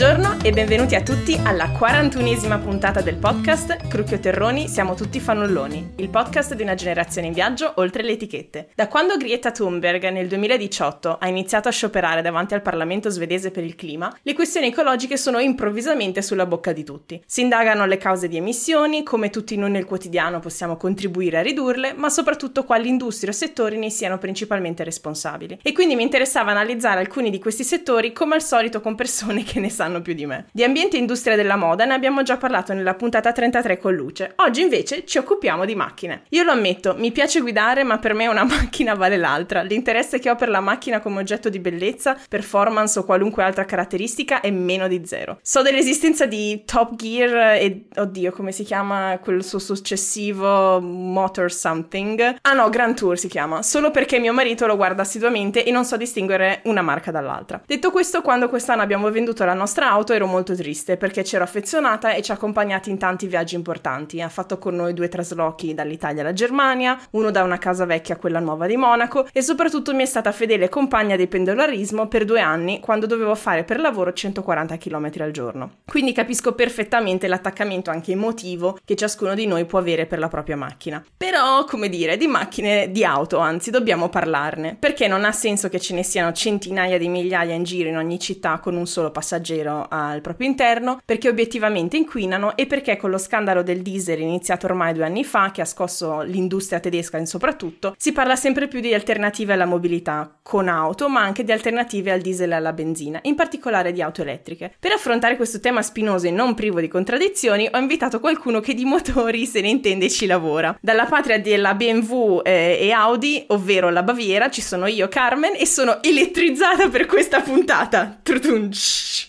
Buongiorno e benvenuti a tutti alla 41esima puntata del podcast Crucchio Terroni Siamo tutti fannulloni, il podcast di una generazione in viaggio oltre le etichette. Da quando Greta Thunberg nel 2018 ha iniziato a scioperare davanti al Parlamento svedese per il clima, le questioni ecologiche sono improvvisamente sulla bocca di tutti. Si indagano le cause di emissioni, come tutti noi nel quotidiano possiamo contribuire a ridurle, ma soprattutto quali industrie o settori ne siano principalmente responsabili. E quindi mi interessava analizzare alcuni di questi settori come al solito con persone che ne sanno sanno più di me. Di ambiente e industria della moda ne abbiamo già parlato nella puntata 33 con Luce. Oggi invece ci occupiamo di macchine. Io lo ammetto, mi piace guidare, ma per me una macchina vale l'altra. L'interesse che ho per la macchina come oggetto di bellezza, performance o qualunque altra caratteristica è meno di zero. So dell'esistenza di Top Gear e oddio, come si chiama quel suo successivo Motor Something? Ah no, Grand Tour si chiama, solo perché mio marito lo guarda assiduamente e non so distinguere una marca dall'altra. Detto questo, quando quest'anno abbiamo venduto la nostra nostra auto ero molto triste perché c'ero affezionata e ci ha accompagnati in tanti viaggi importanti. Ha fatto con noi due traslochi dall'Italia alla Germania, uno da una casa vecchia a quella nuova di Monaco e soprattutto mi è stata fedele compagna di pendolarismo per due anni quando dovevo fare per lavoro 140 km al giorno. Quindi capisco perfettamente l'attaccamento anche emotivo che ciascuno di noi può avere per la propria macchina. Però, come dire, di macchine, di auto, anzi, dobbiamo parlarne, perché non ha senso che ce ne siano centinaia di migliaia in giro in ogni città con un solo passeggero passeggero al proprio interno, perché obiettivamente inquinano e perché con lo scandalo del diesel iniziato ormai due anni fa, che ha scosso l'industria tedesca in soprattutto, si parla sempre più di alternative alla mobilità con auto, ma anche di alternative al diesel e alla benzina, in particolare di auto elettriche. Per affrontare questo tema spinoso e non privo di contraddizioni, ho invitato qualcuno che di motori se ne intende e ci lavora. Dalla patria della BMW eh, e Audi, ovvero la Baviera, ci sono io, Carmen, e sono elettrizzata per questa puntata. Trutunci.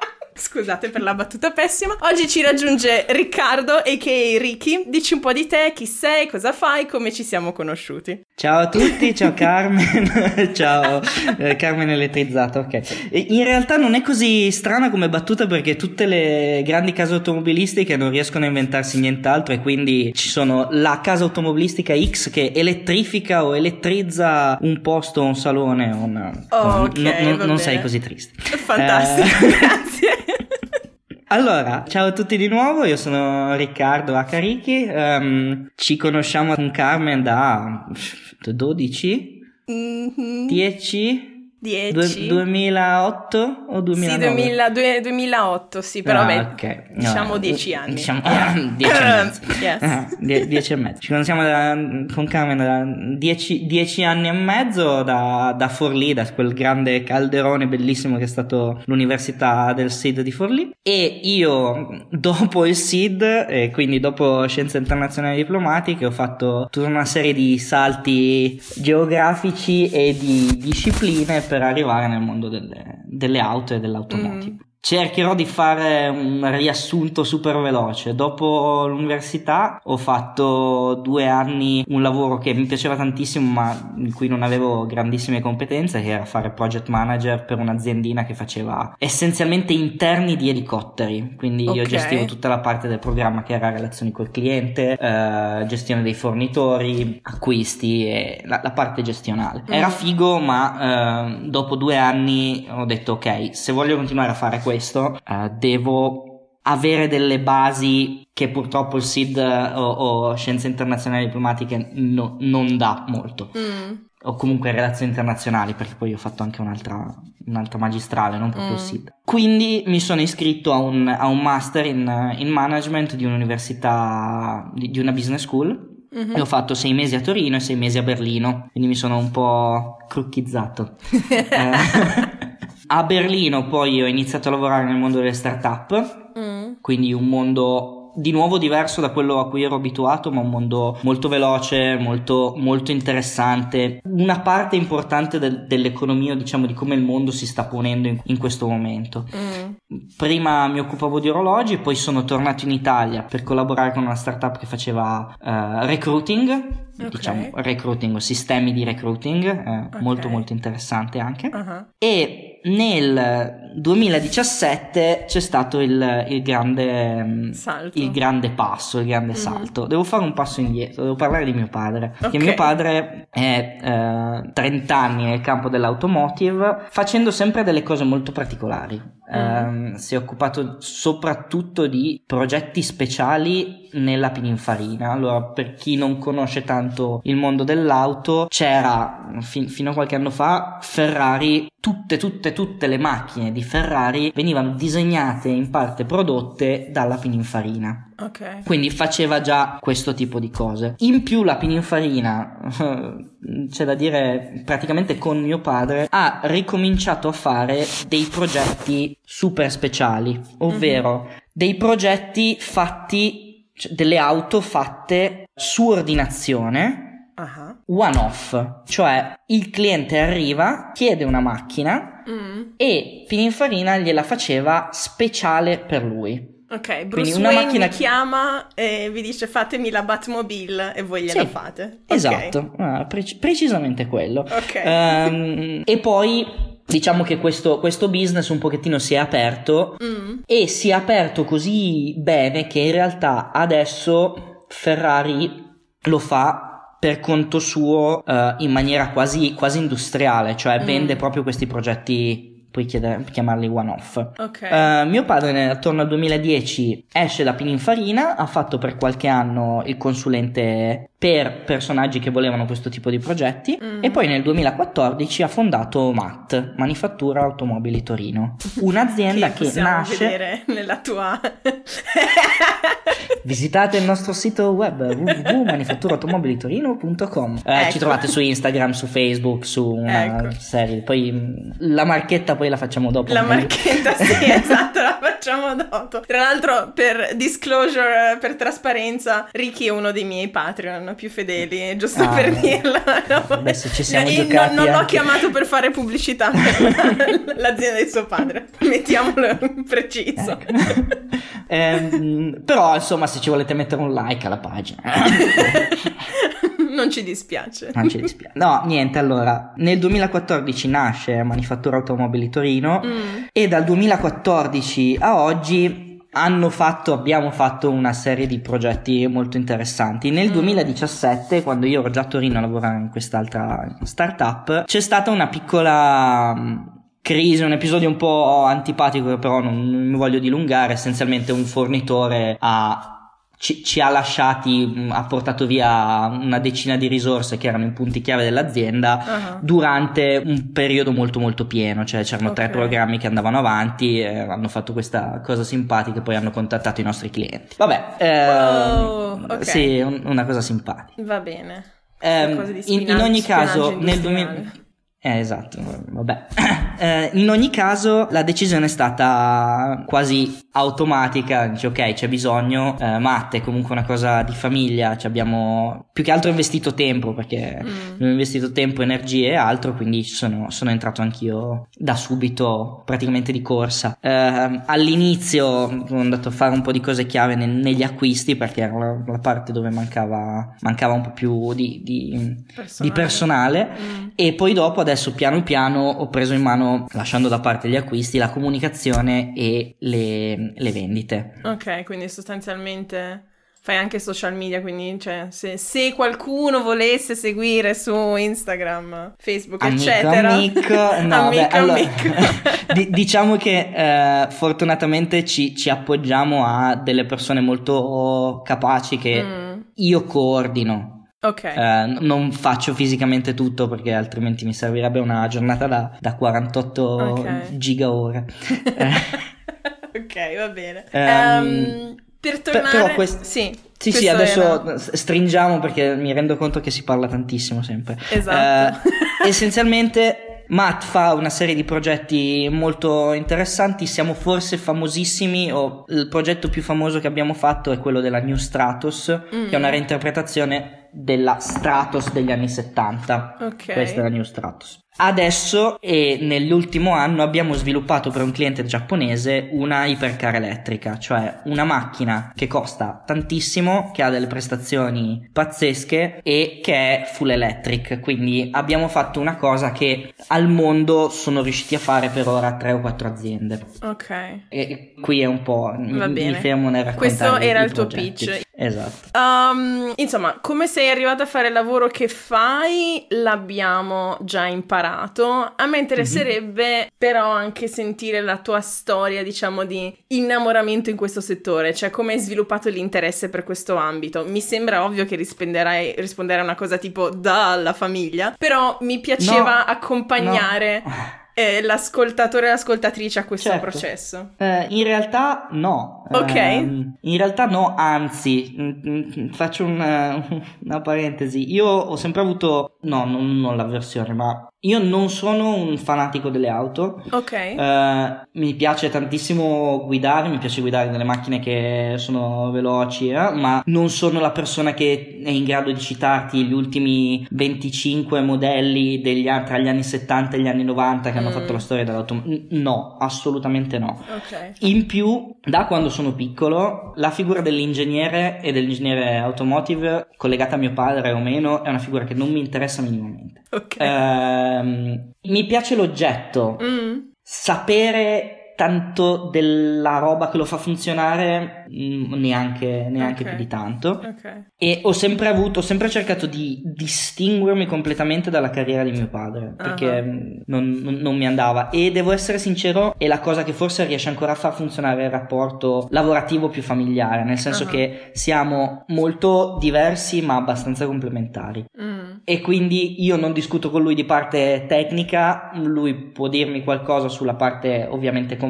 Scusate per la battuta pessima. Oggi ci raggiunge Riccardo, a.k.a. Ricky. Dici un po' di te, chi sei, cosa fai, come ci siamo conosciuti. Ciao a tutti, ciao Carmen, ciao eh, Carmen elettrizzata, ok. In realtà non è così strana come battuta perché tutte le grandi case automobilistiche non riescono a inventarsi nient'altro e quindi ci sono la casa automobilistica X che elettrifica o elettrizza un posto, un salone, una... Okay, no, no, non sei così triste. Fantastico, eh... grazie. Allora, ciao a tutti di nuovo, io sono Riccardo Acarichi, um, ci conosciamo con Carmen da 12, mm-hmm. 10, 10. Du- 2008 o 2009? Sì, 2000, 2008, sì, però ah, beh, okay. diciamo 10 anni. Diciamo 10 e mezzo. yes. 10 e mezzo. Ci conosciamo da, con Carmen da 10 anni e mezzo da, da Forlì, da quel grande calderone bellissimo che è stato l'università del SID di Forlì. E io, dopo il SID, e quindi dopo Scienze Internazionali Diplomatiche, ho fatto tutta una serie di salti geografici e di discipline per arrivare nel mondo delle, delle auto e dell'automotive. Mm. Cercherò di fare un riassunto super veloce. Dopo l'università ho fatto due anni un lavoro che mi piaceva tantissimo ma in cui non avevo grandissime competenze, che era fare project manager per un'aziendina che faceva essenzialmente interni di elicotteri. Quindi okay. io gestivo tutta la parte del programma che era relazioni col cliente, eh, gestione dei fornitori, acquisti e la, la parte gestionale. Mm. Era figo ma eh, dopo due anni ho detto ok, se voglio continuare a fare questo questo eh, devo avere delle basi che purtroppo il SID o, o Scienze Internazionali Diplomatiche no, non dà molto. Mm. O comunque relazioni internazionali, perché poi ho fatto anche un'altra, un'altra magistrale, non proprio mm. il SID. Quindi mi sono iscritto a un, a un master in, in, management di un'università, di, di una business school. Mm-hmm. E ho fatto sei mesi a Torino e sei mesi a Berlino, quindi mi sono un po' crucchizzato. eh, a Berlino poi ho iniziato a lavorare nel mondo delle start-up, mm. quindi un mondo di nuovo diverso da quello a cui ero abituato, ma un mondo molto veloce, molto, molto interessante. Una parte importante del, dell'economia, diciamo, di come il mondo si sta ponendo in, in questo momento. Mm. Prima mi occupavo di orologi, poi sono tornato in Italia per collaborare con una startup che faceva uh, recruiting. Okay. Diciamo recruiting o sistemi di recruiting, eh, okay. molto molto interessante anche. Uh-huh. E nel 2017 c'è stato il, il, grande, il grande passo, il grande mm. salto. Devo fare un passo indietro, devo parlare di mio padre. Okay. Perché mio padre è eh, 30 anni nel campo dell'automotive, facendo sempre delle cose molto particolari. Mm. Eh, si è occupato soprattutto di progetti speciali nella Pininfarina. Allora, per chi non conosce tanto il mondo dell'auto, c'era fin, fino a qualche anno fa Ferrari, tutte, tutte, tutte le macchine di Ferrari venivano disegnate e in parte prodotte dalla Pininfarina. Ok. Quindi faceva già questo tipo di cose. In più la Pininfarina, c'è da dire praticamente con mio padre, ha ricominciato a fare dei progetti super speciali, ovvero mm-hmm. dei progetti fatti, cioè delle auto fatte su ordinazione uh-huh. one off, cioè il cliente arriva, chiede una macchina mm. e Pininfarina gliela faceva speciale per lui. Ok, Bruce Quindi Wayne macchina... vi chiama e vi dice fatemi la Batmobile e voi gliela sì, fate. Esatto, okay. ah, pre- precisamente quello. Ok. Um, e poi diciamo che questo, questo, business un pochettino si è aperto mm. e si è aperto così bene che in realtà adesso Ferrari lo fa per conto suo uh, in maniera quasi, quasi industriale, cioè mm. vende proprio questi progetti puoi chiedere, chiamarli one off. Okay. Uh, mio padre attorno al 2010 esce da Pininfarina, ha fatto per qualche anno il consulente per personaggi che volevano questo tipo di progetti mm. e poi nel 2014 ha fondato MAT, Manifattura Automobili Torino, un'azienda che, che nasce vedere nella tua Visitate il nostro sito web www.manifatturaautomobilitorino.com eh, ecco. Ci trovate su Instagram, su Facebook, su una ecco. serie. Poi mm, la marchetta poi la facciamo dopo. La marchetta, sì, esatto, la facciamo dopo. Tra l'altro, per disclosure, per trasparenza, Ricky è uno dei miei Patreon più fedeli, giusto ah, per dirlo. No? Adesso ci siamo no, giocati. Non, non l'ho chiamato per fare pubblicità per l'azienda di suo padre, mettiamolo preciso. Ecco. eh, però, insomma, se ci volete mettere un like alla pagina. non ci dispiace. Non ci dispiace. No, niente, allora, nel 2014 nasce Manifattura Automobili Torino mm. e dal 2014 a oggi hanno fatto, abbiamo fatto una serie di progetti molto interessanti. Nel mm. 2017, quando io ero già a Torino a lavorare in quest'altra startup, c'è stata una piccola crisi, un episodio un po' antipatico, però non, non mi voglio dilungare. Essenzialmente un fornitore ha ci, ci, ha lasciati, ha portato via una decina di risorse che erano in punti chiave dell'azienda uh-huh. durante un periodo molto molto pieno, cioè c'erano okay. tre programmi che andavano avanti, eh, hanno fatto questa cosa simpatica e poi hanno contattato i nostri clienti. Vabbè, ehm, wow, okay. sì, un, una cosa simpatica. Va bene. Eh, in, in, ogni caso, nel 2000... Eh, esatto, vabbè. Eh, in ogni caso la decisione è stata quasi automatica, dice ok c'è bisogno, eh, Matte è comunque una cosa di famiglia, ci abbiamo più che altro investito tempo perché mm. abbiamo investito tempo, energie e altro, quindi sono, sono entrato anch'io da subito praticamente di corsa. Eh, all'inizio sono andato a fare un po' di cose chiave ne, negli acquisti perché era la, la, parte dove mancava, mancava un po' più di, di personale, di personale. Mm. e poi dopo adesso piano piano ho preso in mano, lasciando da parte gli acquisti, la comunicazione e le, le vendite. Ok, quindi sostanzialmente fai anche social media, quindi cioè, se, se, qualcuno volesse seguire su Instagram, Facebook, amico, eccetera. Amico, no, amico, beh, allora, d- diciamo che eh, fortunatamente ci, ci, appoggiamo a delle persone molto capaci che mm. io coordino. Ok. Eh, non faccio fisicamente tutto perché altrimenti mi servirebbe una giornata da, da 48 okay. giga ore. ok, va bene. Um, um, per tornare... però quest... Sì. Sì, sì, adesso era... stringiamo perché mi rendo conto che si parla tantissimo sempre. Esatto. Eh, essenzialmente Matt fa una serie di progetti molto interessanti, siamo forse famosissimi, o il progetto più famoso che abbiamo fatto è quello della New Stratos, mm. che è una reinterpretazione della Stratos degli anni 70. Ok. Questa è la New Stratos. Adesso e nell'ultimo anno abbiamo sviluppato per un cliente giapponese una ipercar elettrica, cioè una macchina che costa tantissimo, che ha delle prestazioni pazzesche e che è full electric. Quindi abbiamo fatto una cosa che al mondo sono riusciti a fare per ora tre o quattro aziende. Ok. E qui è un po'. Va mi, bene. mi fermo nel raccontare. Questo era il tuo progetti. pitch. Esatto. Um, insomma, come sei arrivato a fare il lavoro che fai, l'abbiamo già imparato. A me interesserebbe però anche sentire la tua storia, diciamo, di innamoramento in questo settore, cioè come hai sviluppato l'interesse per questo ambito. Mi sembra ovvio che risponderai, a una cosa tipo dalla famiglia, però mi piaceva No, accompagnare No. eh, l'ascoltatore e l'ascoltatrice a questo Certo. processo. Eh, in realtà no. Ok. Ehm, in realtà no, anzi, mm, mm, faccio una, una parentesi. Io ho sempre avuto, no, non, non l'avversione, ma io non sono un fanatico delle auto. Ok. Eh, mi piace tantissimo guidare, mi piace guidare delle macchine che sono veloci, eh, ma non sono la persona che è in grado di citarti gli ultimi 25 modelli degli tra gli anni 70 e gli anni 90 che hanno Mm. fatto la storia dell'automobile. No, assolutamente no. Ok. In più, da quando sono piccolo, la figura dell'ingegnere e dell'ingegnere automotive collegata a mio padre o meno è una figura che non mi interessa minimamente. Ok. Ehm, mi piace l'oggetto, Mm. sapere tanto della roba che lo fa funzionare mm, neanche, neanche Ok. più di tanto. Ok. E ho sempre avuto, ho sempre cercato di distinguermi completamente dalla carriera di mio padre, perché mm, non, non- non mi andava. E devo essere sincero, è la cosa che forse riesce ancora a far funzionare il rapporto lavorativo più familiare, nel senso Ah. che siamo molto diversi ma abbastanza complementari. Mm. E quindi io non discuto con lui di parte tecnica, lui può dirmi qualcosa sulla parte ovviamente commerciale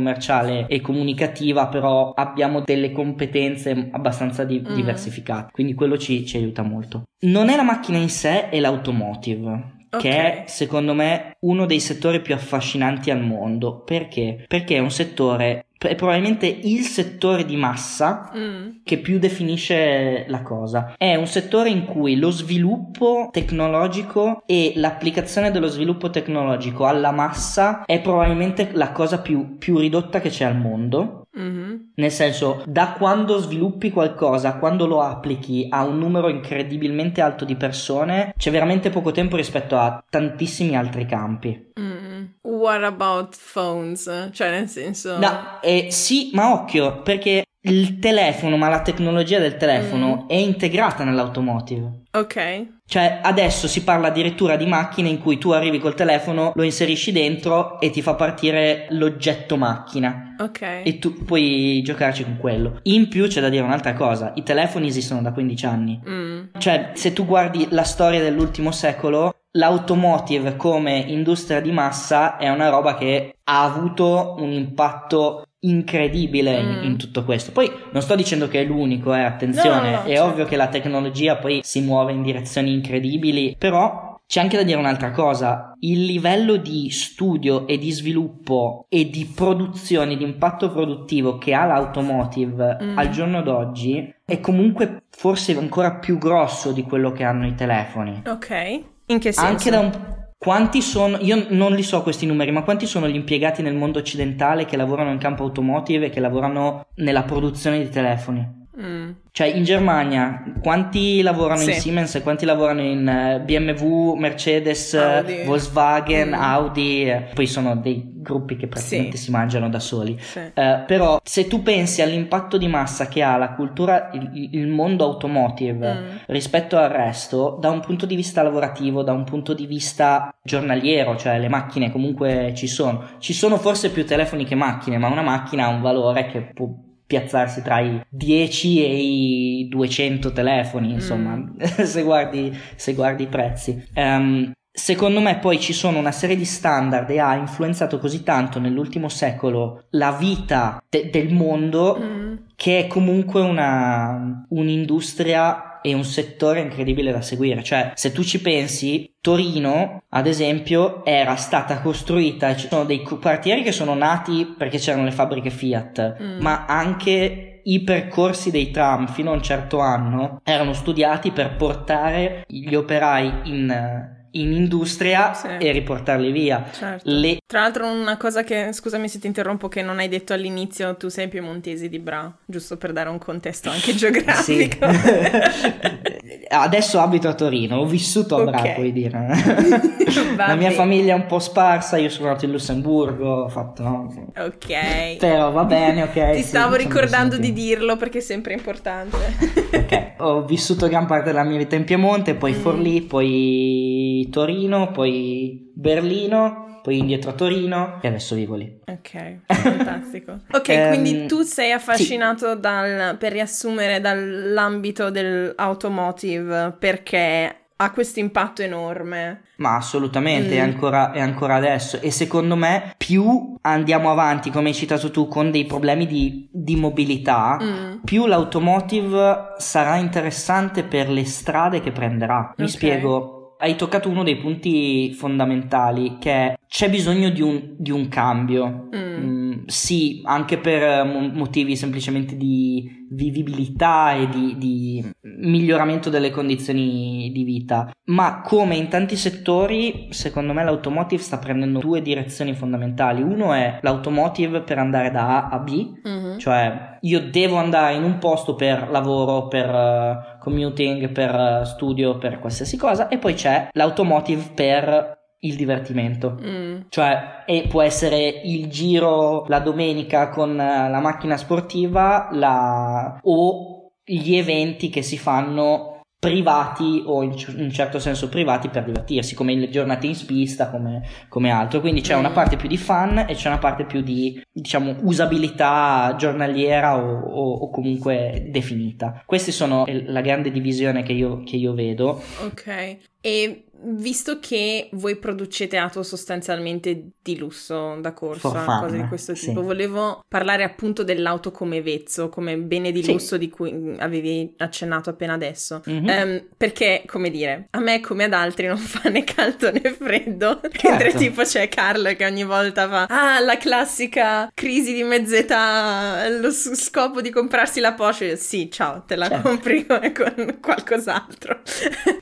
e comunicativa, però abbiamo delle competenze abbastanza di- Mm. diversificate, quindi quello ci, ci aiuta molto. Non è la macchina in sé, è l'automotive. Che è secondo me uno dei settori più affascinanti al mondo. Perché? Perché è un settore, è probabilmente il settore di massa Mm. che più definisce la cosa. È un settore in cui lo sviluppo tecnologico e l'applicazione dello sviluppo tecnologico alla massa è probabilmente la cosa più, più ridotta che c'è al mondo. Mhm. Nel senso, da quando sviluppi qualcosa, quando lo applichi a un numero incredibilmente alto di persone, c'è veramente poco tempo rispetto a tantissimi altri campi. Mm. What about phones? Cioè, nel senso. No, eh, sì, ma occhio, perché il telefono, ma la tecnologia del telefono Mm. è integrata nell'automotive. Ok. Cioè, adesso si parla addirittura di macchine in cui tu arrivi col telefono, lo inserisci dentro e ti fa partire l'oggetto macchina. Ok. E tu puoi giocarci con quello. In più c'è da dire un'altra cosa: i telefoni esistono da 15 anni. Mm. Cioè, se tu guardi la storia dell'ultimo secolo, l'automotive come industria di massa è una roba che ha avuto un impatto incredibile in, Mm. in tutto questo. Poi non sto dicendo che è l'unico, eh, attenzione, No, no, no, è certo. ovvio che la tecnologia poi si muove in direzioni incredibili, però c'è anche da dire un'altra cosa, il livello di studio e di sviluppo e di produzione, di impatto produttivo che ha l'automotive Mm. al giorno d'oggi è comunque forse ancora più grosso di quello che hanno i telefoni. Ok. In che senso? Anche da un... Quanti sono, io non li so questi numeri, ma quanti sono gli impiegati nel mondo occidentale che lavorano in campo automotive e che lavorano nella produzione di telefoni? Mm. Cioè in Germania quanti lavorano Sì. in Siemens e quanti lavorano in eh, BMW, Mercedes, eh, Audi. Volkswagen, Mm. Audi, eh, poi sono dei gruppi che praticamente Sì. si mangiano da soli. Sì. Eh, però se tu pensi all'impatto di massa che ha la cultura, il, il mondo automotive Mm. rispetto al resto, da un punto di vista lavorativo, da un punto di vista giornaliero, cioè le macchine comunque ci sono. Ci sono forse più telefoni che macchine, ma una macchina ha un valore che può piazzarsi tra i 10 e i 200 telefoni, insomma, Mm. se, guardi, se guardi i prezzi. Ehm, Secondo me poi ci sono una serie di standard e ha influenzato così tanto nell'ultimo secolo la vita de- del mondo Mm. che è comunque una, un'industria e un settore incredibile da seguire. Cioè, se tu ci pensi, Torino, ad esempio, era stata costruita, ci sono dei quartieri che sono nati perché c'erano le fabbriche Fiat, Mm. ma anche i percorsi dei tram fino a un certo anno erano studiati per portare gli operai in in industria sì. e riportarli via. Certo. Le... Tra l'altro una cosa che, scusami se ti interrompo, che non hai detto all'inizio, tu sei piemontese di Bra, giusto per dare un contesto anche geografico. Adesso abito a Torino, ho vissuto a Bra, puoi dire. La mia famiglia è un po' sparsa, io sono nato in Lussemburgo, ho fatto... Ok. Però va bene, ok. Ti stavo sì, ricordando di dirlo perché è sempre importante. ok, ho vissuto gran parte della mia vita in Piemonte, poi mm. Forlì, poi Torino, poi Berlino, poi indietro a Torino e adesso vivo lì. Ok, fantastico. ok, um, quindi tu sei affascinato sì. dal, per riassumere, dall'ambito dell'automotive perché ha questo impatto enorme. Ma assolutamente, mm. è, ancora, è, ancora, adesso. E secondo me, più andiamo avanti, come hai citato tu, con dei problemi di, di mobilità, mm. più l'automotive sarà interessante per le strade che prenderà. Mi okay. spiego hai toccato uno dei punti fondamentali che è c'è bisogno di un, di un cambio. Mm. Mm, sì, anche per motivi semplicemente di vivibilità e di, di, miglioramento delle condizioni di vita. Ma come in tanti settori, secondo me l'automotive sta prendendo due direzioni fondamentali. Uno è l'automotive per andare da A a B, mm-hmm. cioè io devo andare in un posto per lavoro, per uh, commuting, per uh, studio, per qualsiasi cosa, e poi c'è l'automotive per il divertimento. Mm. Cioè, e può essere il giro la domenica con eh, la macchina sportiva la... o gli eventi che si fanno privati o in un certo senso privati per divertirsi, come le giornate in spista, come, come altro. Quindi c'è una mm. parte più di fun e c'è una parte più di, diciamo, usabilità giornaliera o, o, o comunque definita. Questa sono la grande divisione che io, che io vedo. Ok. E visto che voi producete auto sostanzialmente di lusso da corsa, cose di questo tipo, sì. volevo parlare appunto dell'auto come vezzo, come bene di lusso sì. di cui avevi accennato appena adesso. Mm-hmm. Um, perché, come dire, a me come ad altri non fa né caldo né freddo. Certo. Mentre tipo c'è Carlo che ogni volta fa, ah, la classica crisi di mezz'età, lo scopo di comprarsi la Porsche. Sì, ciao, te la certo. compri con qualcos'altro.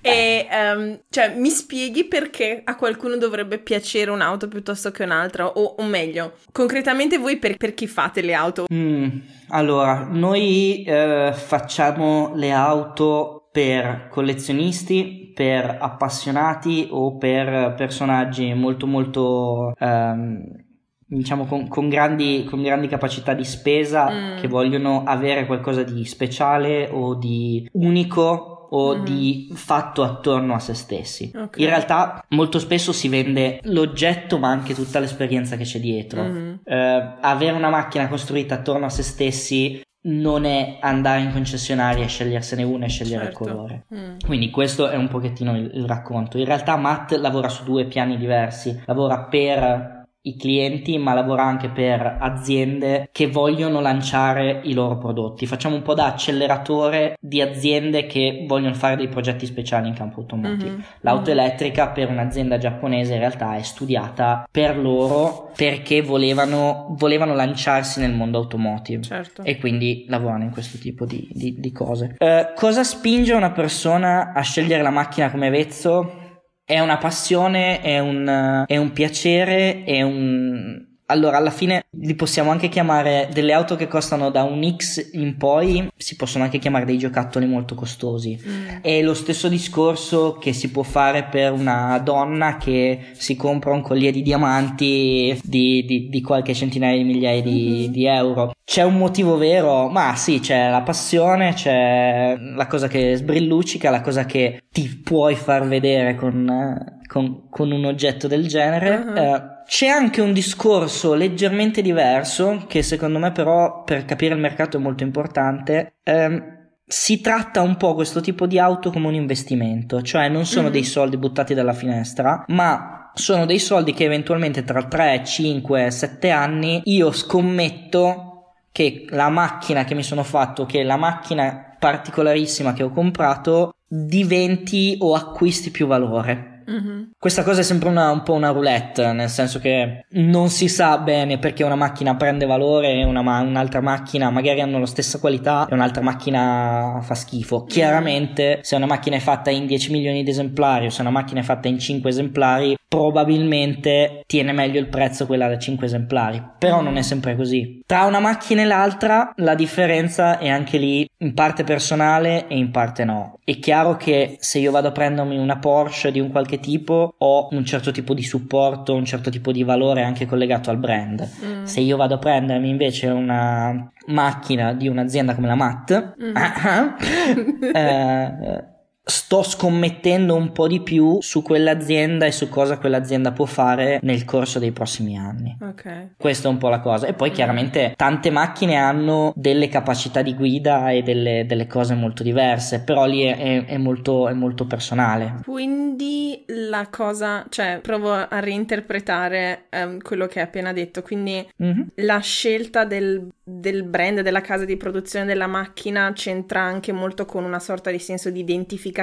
e, um, cioè, mi spieghi perché a qualcuno dovrebbe piacere un'auto piuttosto che un'altra? O, o meglio, concretamente voi per, per, chi fate le auto? Mm, allora, noi eh, facciamo le auto per collezionisti, per appassionati o per personaggi molto molto... Um, diciamo con, con, grandi, con, grandi, capacità di spesa mm. che vogliono avere qualcosa di speciale o di unico o mm. di fatto attorno a se stessi. Okay. In realtà molto spesso si vende l'oggetto ma anche tutta l'esperienza che c'è dietro. Mm. Eh, avere una macchina costruita attorno a se stessi non è andare in concessionaria e scegliersene una e scegliere certo. il colore. Mm. Quindi questo è un pochettino il, il racconto. In realtà Matt lavora su due piani diversi. Lavora per i clienti, ma lavora anche per aziende che vogliono lanciare i loro prodotti. Facciamo un po' da acceleratore di aziende che vogliono fare dei progetti speciali in campo automotive. Mm-hmm. L'auto mm-hmm. elettrica per un'azienda giapponese in realtà è studiata per loro perché volevano, volevano lanciarsi nel mondo automotive certo. e quindi lavorano in questo tipo di, di, di cose. Uh, cosa spinge una persona a scegliere la macchina come vezzo? È una passione, è un, è un piacere, è un, allora, alla fine li possiamo anche chiamare delle auto che costano da un X in poi, si possono anche chiamare dei giocattoli molto costosi. Mm. È lo stesso discorso che si può fare per una donna che si compra un collier di diamanti di, di, di qualche centinaia di migliaia di, mm-hmm. di euro. C'è un motivo vero? Ma sì, c'è la passione, c'è la cosa che sbrilluccica, la cosa che ti puoi far vedere con con, con un oggetto del genere. Uh-huh. Eh, c'è anche un discorso leggermente diverso, che secondo me però per capire il mercato è molto importante. Eh, si tratta un po' questo tipo di auto come un investimento, cioè non sono mm-hmm. dei soldi buttati dalla finestra, ma sono dei soldi che eventualmente tra 3, 5, 7 anni io scommetto che la macchina che mi sono fatto, che la macchina particolarissima che ho comprato, diventi o acquisti più valore. Mm-hmm. Questa cosa è sempre una, un po' una roulette, nel senso che non si sa bene perché una macchina prende valore e una, un'altra macchina magari hanno la stessa qualità e un'altra macchina fa schifo. Chiaramente se una macchina è fatta in 10 milioni di esemplari o se una macchina è fatta in 5 esemplari probabilmente tiene meglio il prezzo quella da 5 esemplari, però non è sempre così. Tra una macchina e l'altra la differenza è anche lì in parte personale e in parte no. È chiaro che se io vado a prendermi una Porsche di un qualche tipo ho un certo tipo di supporto, un certo tipo di valore anche collegato al brand. Mm. Se io vado a prendermi invece una macchina di un'azienda come la MAT, mm. eh, sto scommettendo un po' di più su quell'azienda e su cosa quell'azienda può fare nel corso dei prossimi anni. Ok. Questa è un po' la cosa. E poi chiaramente tante macchine hanno delle capacità di guida e delle, delle cose molto diverse, però lì è, è, è, molto, è molto personale. Quindi la cosa, cioè provo a reinterpretare um, quello che hai appena detto, quindi mm-hmm. la scelta del del brand, della casa di produzione della macchina c'entra anche molto con una sorta di senso di identificazione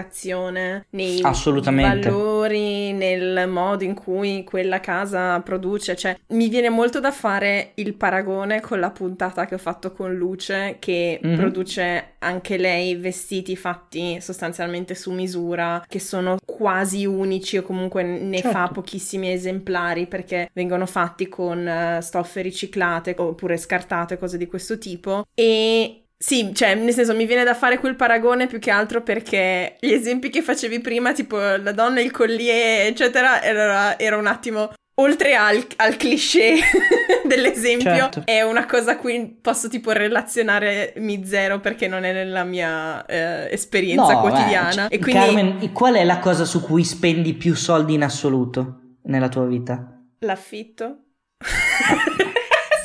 nei valori, nel modo in cui quella casa produce. Cioè, mi viene molto da fare il paragone con la puntata che ho fatto con Luce, che mm-hmm. produce anche lei vestiti fatti sostanzialmente su misura, che sono quasi unici o comunque ne certo. fa pochissimi esemplari perché vengono fatti con uh, stoffe riciclate oppure scartate, cose di questo tipo. E sì, cioè, nel senso, mi viene da fare quel paragone più che altro perché gli esempi che facevi prima, tipo la donna, il collier, eccetera, era, era un attimo oltre al, al cliché dell'esempio, certo. è una cosa a cui posso tipo relazionarmi zero perché non è nella mia eh, esperienza no, quotidiana. Beh, e quindi... Carmen, qual è la cosa su cui spendi più soldi in assoluto nella tua vita? L'affitto.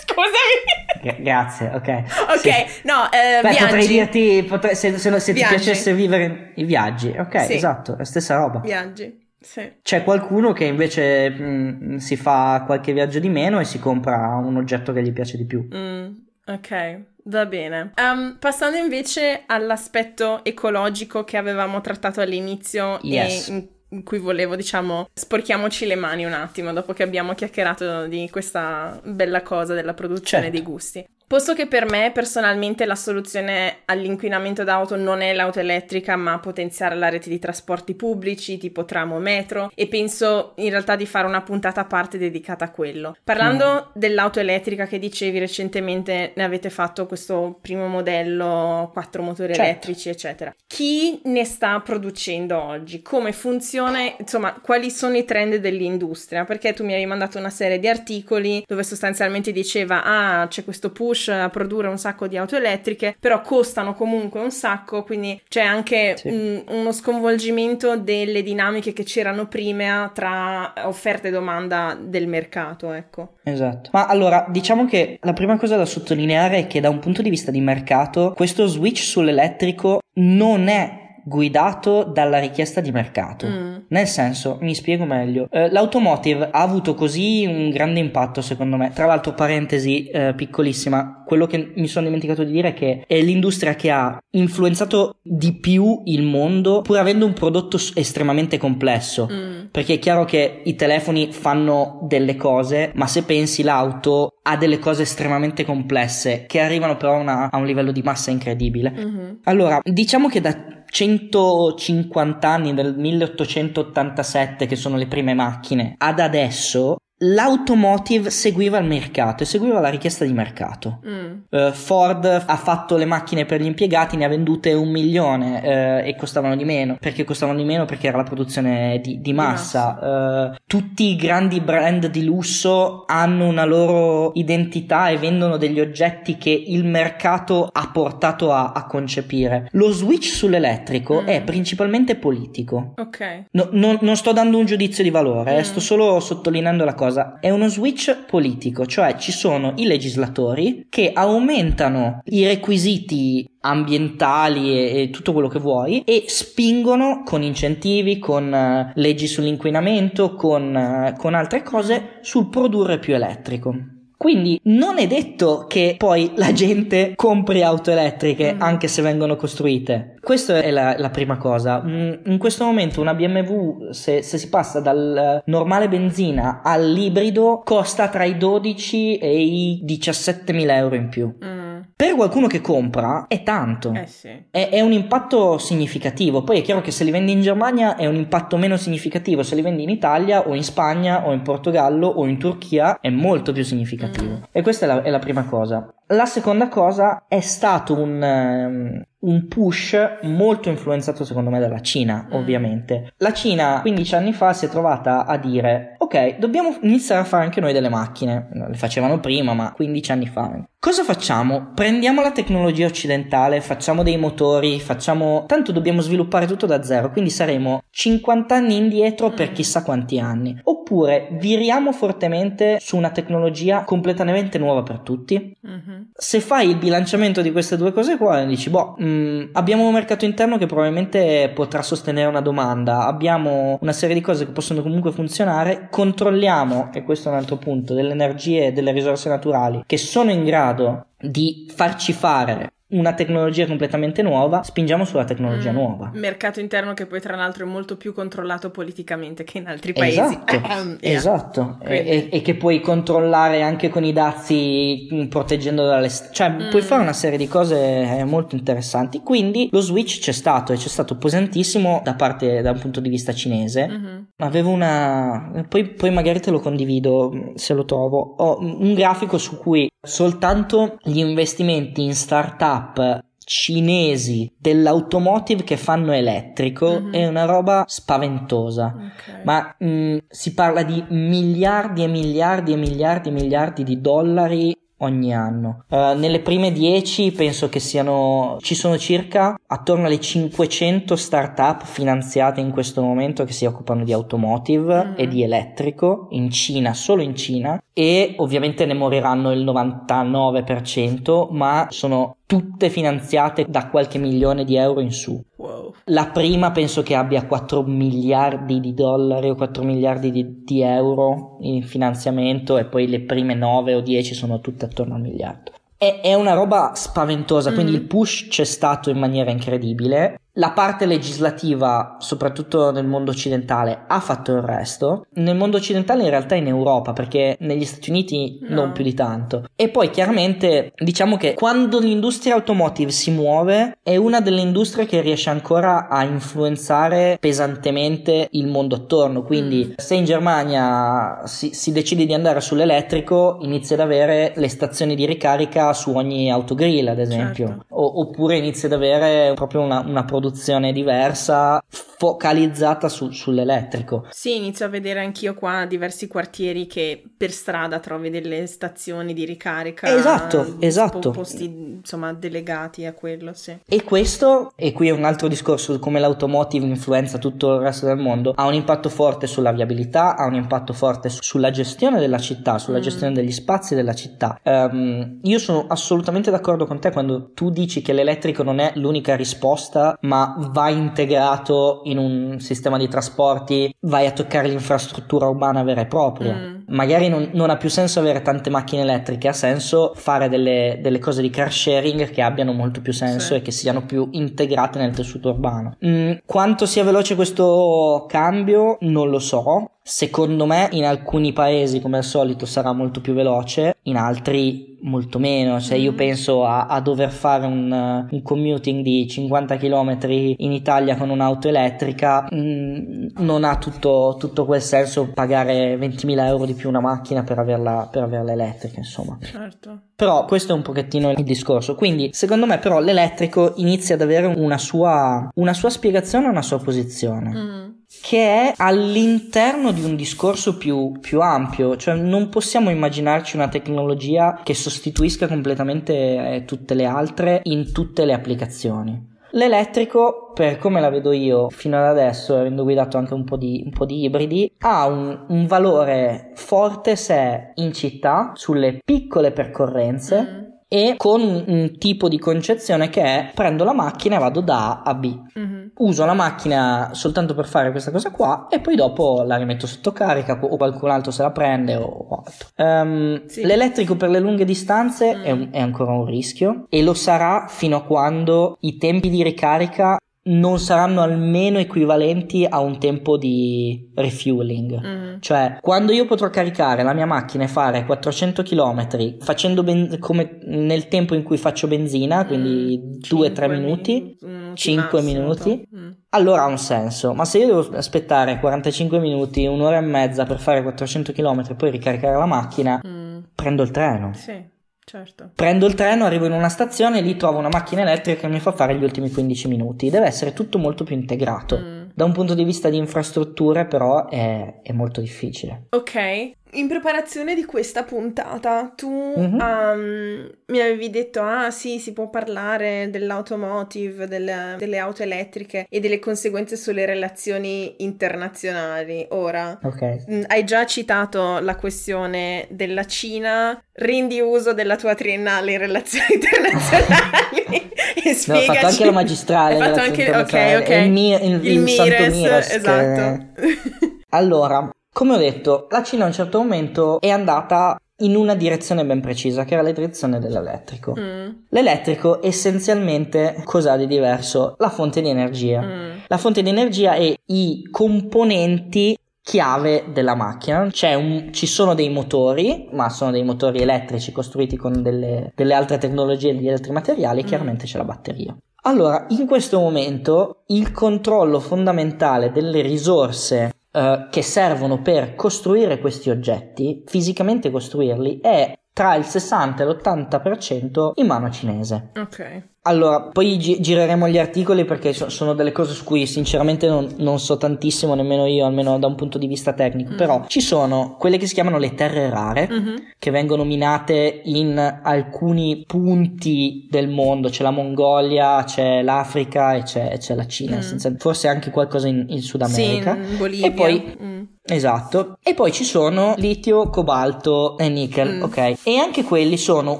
Scusami. Grazie, ok. Ok, sì. no, eh, Beh, potrei dirti, potrei, se, se, se ti piacesse vivere i viaggi, ok, sì. esatto, la stessa roba. Viaggi. Sì. C'è qualcuno che invece mh, mm, si fa qualche viaggio di meno e si compra un oggetto che gli piace di più. Mm, ok, va bene. Um, passando invece all'aspetto ecologico che avevamo trattato all'inizio yes. e in in cui volevo, diciamo, sporchiamoci le mani un attimo dopo che abbiamo chiacchierato di questa bella cosa della produzione certo. dei gusti. Posto che per me personalmente la soluzione all'inquinamento d'auto non è l'auto elettrica, ma potenziare la rete di trasporti pubblici tipo tram o metro e penso in realtà di fare una puntata a parte dedicata a quello. Parlando mm. dell'auto elettrica che dicevi recentemente ne avete fatto questo primo modello, quattro motori certo. elettrici, eccetera. Chi ne sta producendo oggi? Come funziona? Insomma, quali sono i trend dell'industria? Perché tu mi avevi mandato una serie di articoli dove sostanzialmente diceva "Ah, c'è questo push a produrre un sacco di auto elettriche, però costano comunque un sacco, quindi c'è anche sì. un, uno sconvolgimento delle dinamiche che c'erano prima tra offerta e domanda del mercato, ecco. Esatto. Ma allora, diciamo che la prima cosa da sottolineare è che da un punto di vista di mercato, questo switch sull'elettrico non è guidato dalla richiesta di mercato. Mm. Nel senso, mi spiego meglio, eh, l'automotive ha avuto così un grande impatto secondo me. Tra l'altro, parentesi eh, piccolissima, quello che mi sono dimenticato di dire è che è l'industria che ha influenzato di più il mondo pur avendo un prodotto estremamente complesso. Mm. Perché è chiaro che i telefoni fanno delle cose, ma se pensi l'auto ha delle cose estremamente complesse che arrivano però a, una, a un livello di massa incredibile. Mm-hmm. Allora, diciamo che da 150 anni del 1887 che sono le prime macchine ad adesso l'automotive seguiva il mercato e seguiva la richiesta di mercato. Mm. Uh, Ford ha fatto le macchine per gli impiegati, ne ha vendute un milione uh, e costavano di meno. Perché costavano di meno? Perché era la produzione di, di massa. Di massa. Uh, tutti i grandi brand di lusso hanno una loro identità e vendono degli oggetti che il mercato ha portato a, a concepire. Lo switch sull'elettrico mm. è principalmente politico. Ok. No, no, non sto dando un giudizio di valore, mm. sto solo sottolineando la cosa cosa, è uno switch politico, cioè ci sono i legislatori che aumentano i requisiti ambientali e, e, tutto quello che vuoi e spingono con incentivi, con uh, leggi sull'inquinamento, con, uh, con altre cose sul produrre più elettrico. Quindi non è detto che poi la gente compri auto elettriche mm. anche se vengono costruite. Questa è la, la, prima cosa. Mm, in questo momento una BMW, se, se si passa dal normale benzina all'ibrido, costa tra i 12 e i 17 mila euro in più. Mm. Per qualcuno che compra è tanto, eh sì. è, è, un impatto significativo. Poi è chiaro che se li vendi in Germania è un impatto meno significativo, se li vendi in Italia o in Spagna o in Portogallo o in Turchia è molto più significativo. Mm. E questa è la, è la prima cosa. La seconda cosa è stato un, um, un, push molto influenzato secondo me dalla Cina, mm. ovviamente. La Cina 15 anni fa si è trovata a dire ok, dobbiamo iniziare a fare anche noi delle macchine. Le facevano prima, ma 15 anni fa. Cosa facciamo? Prendiamo la tecnologia occidentale, facciamo dei motori, facciamo... Tanto dobbiamo sviluppare tutto da zero, quindi saremo 50 anni indietro per mm. chissà quanti anni. Oppure viriamo fortemente su una tecnologia completamente nuova per tutti. Mm-hmm se fai il bilanciamento di queste due cose qua, dici, boh, mh, mm, abbiamo un mercato interno che probabilmente potrà sostenere una domanda, abbiamo una serie di cose che possono comunque funzionare, controlliamo, e questo è un altro punto, delle energie e delle risorse naturali che sono in grado di farci fare una tecnologia completamente nuova, spingiamo sulla tecnologia mm. nuova. Mercato interno che poi tra l'altro è molto più controllato politicamente che in altri paesi. Esatto, yeah. esatto. E, e, che puoi controllare anche con i dazi mm, proteggendo dalle... cioè mm. puoi fare una serie di cose eh, molto interessanti. Quindi lo switch c'è stato e c'è stato pesantissimo da parte, da un punto di vista cinese. Mm-hmm. Avevo una... Poi, poi magari te lo condivido mm, se lo trovo. Ho un grafico su cui soltanto gli investimenti in startup cinesi dell'automotive che fanno elettrico mm-hmm. è una roba spaventosa. Okay. Ma mh, mm, si parla di miliardi e miliardi e miliardi e miliardi di dollari ogni anno. Uh, nelle prime 10 penso che siano ci sono circa attorno alle 500 startup finanziate in questo momento che si occupano di automotive mm. e di elettrico in Cina, solo in Cina e ovviamente ne moriranno il 99%, ma sono tutte finanziate da qualche milione di euro in su. Wow. La prima penso che abbia 4 miliardi di dollari o 4 miliardi di, di euro in finanziamento e poi le prime 9 o 10 sono tutte attorno al miliardo. È, una roba spaventosa, quindi mm. il push c'è stato in maniera incredibile la parte legislativa, soprattutto nel mondo occidentale, ha fatto il resto. Nel mondo occidentale, in realtà, in Europa, perché negli Stati Uniti no. non più di tanto. E poi, chiaramente, diciamo che quando l'industria automotive si muove, è una delle industrie che riesce ancora a influenzare pesantemente il mondo attorno. Quindi, mm. se in Germania si, si, decide di andare sull'elettrico, inizia ad avere le stazioni di ricarica su ogni autogrill, ad esempio. Certo. O, oppure inizia ad avere proprio una, una produzione produzione diversa focalizzata su, sull'elettrico. Sì, inizio a vedere anch'io qua diversi quartieri che per strada trovi delle stazioni di ricarica. Esatto, esatto. Posti insomma delegati a quello, sì. E questo, e qui è un altro discorso come l'automotive influenza tutto il resto del mondo, ha un impatto forte sulla viabilità, ha un impatto forte sulla gestione della città, sulla mm. gestione degli spazi della città. Um, io sono assolutamente d'accordo con te quando tu dici che l'elettrico non è l'unica risposta, ma va integrato in un sistema di trasporti, vai a toccare l'infrastruttura urbana vera e propria. Mm. Magari non, non, ha più senso avere tante macchine elettriche, ha senso fare delle, delle cose di car sharing che abbiano molto più senso sì. e che siano più integrate nel tessuto urbano. Mm, quanto sia veloce questo cambio non lo so. Secondo me in alcuni paesi come al solito sarà molto più veloce, in altri molto meno, cioè io mm. penso a, a dover fare un, un, commuting di 50 km in Italia con un'auto elettrica, mm, non ha tutto, tutto, quel senso pagare 20.000 euro di più una macchina per averla, per averla elettrica, insomma. Certo. Però questo è un pochettino il discorso. Quindi, secondo me, però, l'elettrico inizia ad avere una sua, una sua spiegazione, una sua posizione. Mm. Che è all'interno di un discorso più, più ampio, cioè non possiamo immaginarci una tecnologia che sostituisca completamente eh, tutte le altre in tutte le applicazioni. L'elettrico, per come la vedo io fino ad adesso, avendo guidato anche un po' di, un po di ibridi, ha un, un, valore forte se in città, sulle piccole percorrenze. Mm e con un tipo di concezione che è prendo la macchina e vado da A a B. Mm-hmm. Uso la macchina soltanto per fare questa cosa qua e poi dopo la rimetto sotto carica o qualcun altro se la prende o altro. Um, sì. L'elettrico per le lunghe distanze mm. è, un, è ancora un rischio e lo sarà fino a quando i tempi di ricarica non saranno almeno equivalenti a un tempo di refueling. Mm. Cioè, quando io potrò caricare la mia macchina e fare 400 km facendo ben- come nel tempo in cui faccio benzina, quindi 2-3 mm. minuti, min- 5 minuti, mm. allora ha un senso. Ma se io devo aspettare 45 minuti, un'ora e mezza per fare 400 km e poi ricaricare la macchina, mm. prendo il treno. Sì. Certo. Prendo il treno, arrivo in una stazione e lì trovo una macchina elettrica che mi fa fare gli ultimi 15 minuti. Deve essere tutto molto più integrato. Mm. Da un punto di vista di infrastrutture, però, è, è molto difficile. Ok. In preparazione di questa puntata, tu mm-hmm. um, mi avevi detto: Ah, sì, si può parlare dell'automotive, delle, delle, auto elettriche e delle conseguenze sulle relazioni internazionali. Ora, okay. mh, hai già citato la questione della Cina. Rendi uso della tua triennale in relazioni internazionali e spiegaci. No, ho fatto anche la magistrale. Hai fatto anche, ok, ok. Il, mi, il, il, il Mires, Mires esatto. Che... allora, come ho detto, la Cina a un certo momento è andata in una direzione ben precisa, che era la direzione dell'elettrico. Mm. L'elettrico essenzialmente cosa ha di diverso? La fonte di energia. Mm. La fonte di energia e i componenti chiave della macchina. Un, ci sono dei motori, ma sono dei motori elettrici costruiti con delle, delle altre tecnologie e degli altri materiali, mm. chiaramente c'è la batteria. Allora, in questo momento il controllo fondamentale delle risorse uh, che servono per costruire questi oggetti, fisicamente costruirli, è tra il 60 e l'80% in mano cinese. Ok. Allora, poi gi- gireremo gli articoli perché so- sono delle cose su cui sinceramente non, non, so tantissimo nemmeno io, almeno da un punto di vista tecnico, mm. però ci sono quelle che si chiamano le terre rare, mm-hmm. che vengono minate in alcuni punti del mondo, c'è la Mongolia, c'è l'Africa e c'è, c'è la Cina, mm. senza, forse anche qualcosa in, in Sud America. Sì, in Bolivia. E poi... Mm Esatto, e poi ci sono litio, cobalto e nickel, mm. ok? E anche quelli sono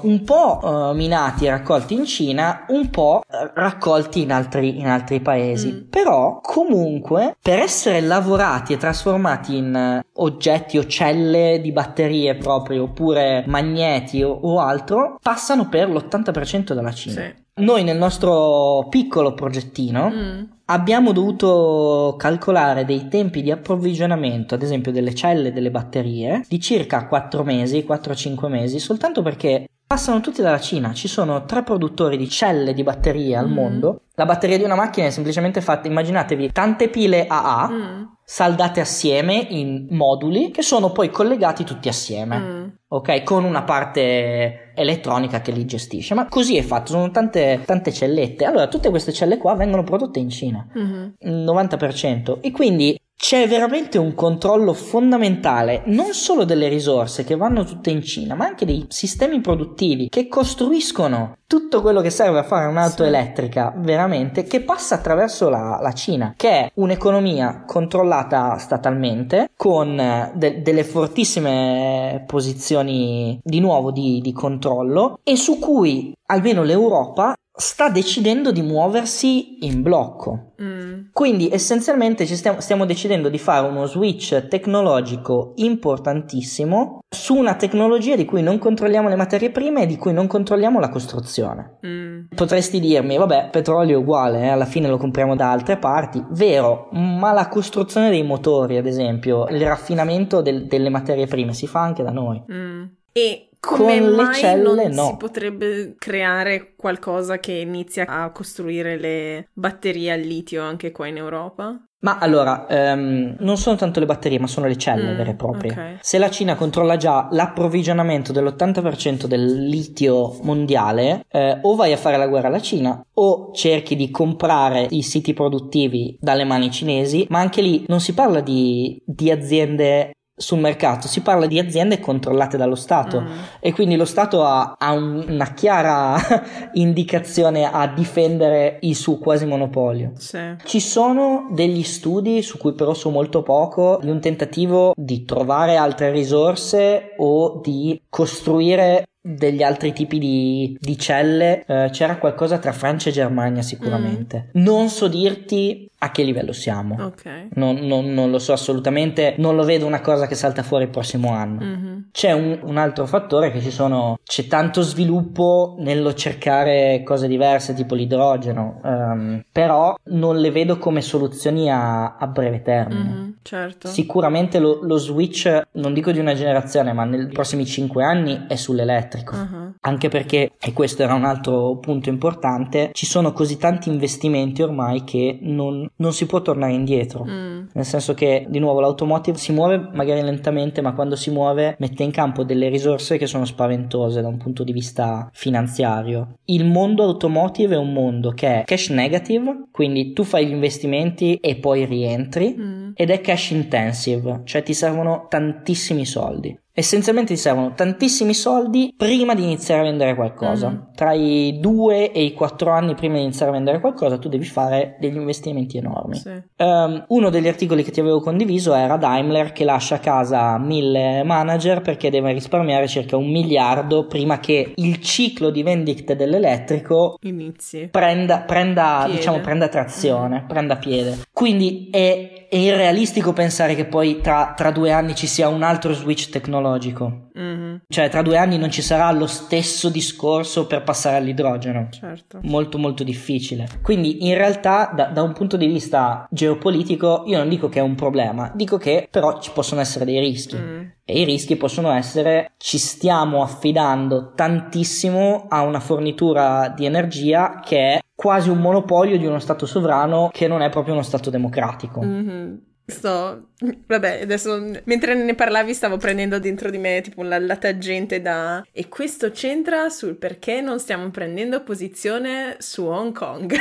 un po' uh, minati e raccolti in Cina, un po' raccolti in altri, in altri paesi. Mm. Però comunque per essere lavorati e trasformati in uh, oggetti o celle di batterie proprio, oppure magneti o, o altro, passano per l'80% della Cina. Sì. Noi nel nostro piccolo progettino mm. Abbiamo dovuto calcolare dei tempi di approvvigionamento, ad esempio delle celle delle batterie, di circa 4 mesi, 4-5 mesi, soltanto perché passano tutti dalla Cina. Ci sono tre produttori di celle di batterie al mm. mondo. La batteria di una macchina è semplicemente fatta, immaginatevi, tante pile AA. Mm saldate assieme in moduli che sono poi collegati tutti assieme, mm. ok? Con una parte elettronica che li gestisce, ma così è fatto, sono tante, tante cellette. Allora, tutte queste celle qua vengono prodotte in Cina, mm-hmm. 90%, e quindi c'è veramente un controllo fondamentale non solo delle risorse che vanno tutte in Cina, ma anche dei sistemi produttivi che costruisco tutto quello che serve a fare un'auto sì. elettrica veramente che passa attraverso la, la, Cina, che è un'economia controllata statalmente con eh, de- delle fortissime posizioni di nuovo di, di controllo e su cui almeno l'Europa sta decidendo di muoversi in blocco. Mm. Quindi essenzialmente ci stiamo, stiamo, decidendo di fare uno switch tecnologico importantissimo su una tecnologia di cui non controlliamo le materie prime e di cui non controlliamo la costruzione. Mm. Potresti dirmi, vabbè, petrolio è uguale, eh, alla fine lo compriamo da altre parti. Vero, ma la costruzione dei motori, ad esempio, il raffinamento del, delle materie prime si fa anche da noi. Mm. E come Con mai celle, non no. si potrebbe creare qualcosa che inizia a costruire le batterie al litio anche qua in Europa? Ma allora, um, non sono tanto le batterie, ma sono le celle mm, vere e proprie. Okay. Se la Cina controlla già l'approvvigionamento dell'80% del litio mondiale, eh, o vai a fare la guerra alla Cina, o cerchi di comprare i siti produttivi dalle mani cinesi, ma anche lì non si parla di, di aziende sul mercato, si parla di aziende controllate dallo Stato mm. e quindi lo Stato ha, ha un, una chiara indicazione a difendere il suo quasi monopolio. Sì. Ci sono degli studi su cui però so molto poco di un tentativo di trovare altre risorse o di costruire degli altri tipi di, di celle, eh, c'era qualcosa tra Francia e Germania sicuramente. Mm. Non so dirti a che livello siamo. Okay. Non, non, non, lo so assolutamente, non lo vedo una cosa che salta fuori il prossimo anno. Mm-hmm. C'è un, un, altro fattore che ci sono, c'è tanto sviluppo nello cercare cose diverse, tipo l'idrogeno, um, però non le vedo come soluzioni a, a breve termine. Mm-hmm, certo. Sicuramente lo, lo, switch, non dico di una generazione, ma nei prossimi cinque anni è sull'elettrico. Uh-huh. Anche perché, e questo era un altro punto importante, ci sono così tanti investimenti ormai che non, non si può tornare indietro. Mm. Nel senso che, di nuovo, l'automotive si muove magari lentamente, ma quando si muove mette in campo delle risorse che sono spaventose da un punto di vista finanziario. Il mondo automotive è un mondo che è cash negative, quindi tu fai gli investimenti e poi rientri, mm. ed è cash intensive, cioè ti servono tantissimi soldi. Essenzialmente ti servono tantissimi soldi prima di iniziare a vendere qualcosa. Mm. Tra i due e i quattro anni prima di iniziare a vendere qualcosa, tu devi fare degli investimenti enormi. Sì. Um, uno degli articoli che ti avevo condiviso era Daimler che lascia a casa mille manager perché deve risparmiare circa un miliardo prima che il ciclo di vendite dell'elettrico inizi. Prenda, prenda, diciamo, prenda trazione, mm. prenda piede. Quindi è è irrealistico pensare che poi tra, tra, due anni ci sia un altro switch tecnologico. Mm-hmm. Cioè, tra due anni non ci sarà lo stesso discorso per passare all'idrogeno. Certo. Molto, molto difficile. Quindi, in realtà, da, da, un punto di vista geopolitico, io non dico che è un problema, dico che però ci possono essere dei rischi. Mm. E i rischi possono essere: ci stiamo affidando tantissimo a una fornitura di energia che è quasi un monopolio di uno Stato sovrano che non è proprio uno Stato democratico. Mm-hmm. Sto, vabbè, adesso mentre ne parlavi stavo prendendo dentro di me tipo la, la tangente da e questo c'entra sul perché non stiamo prendendo posizione su Hong Kong.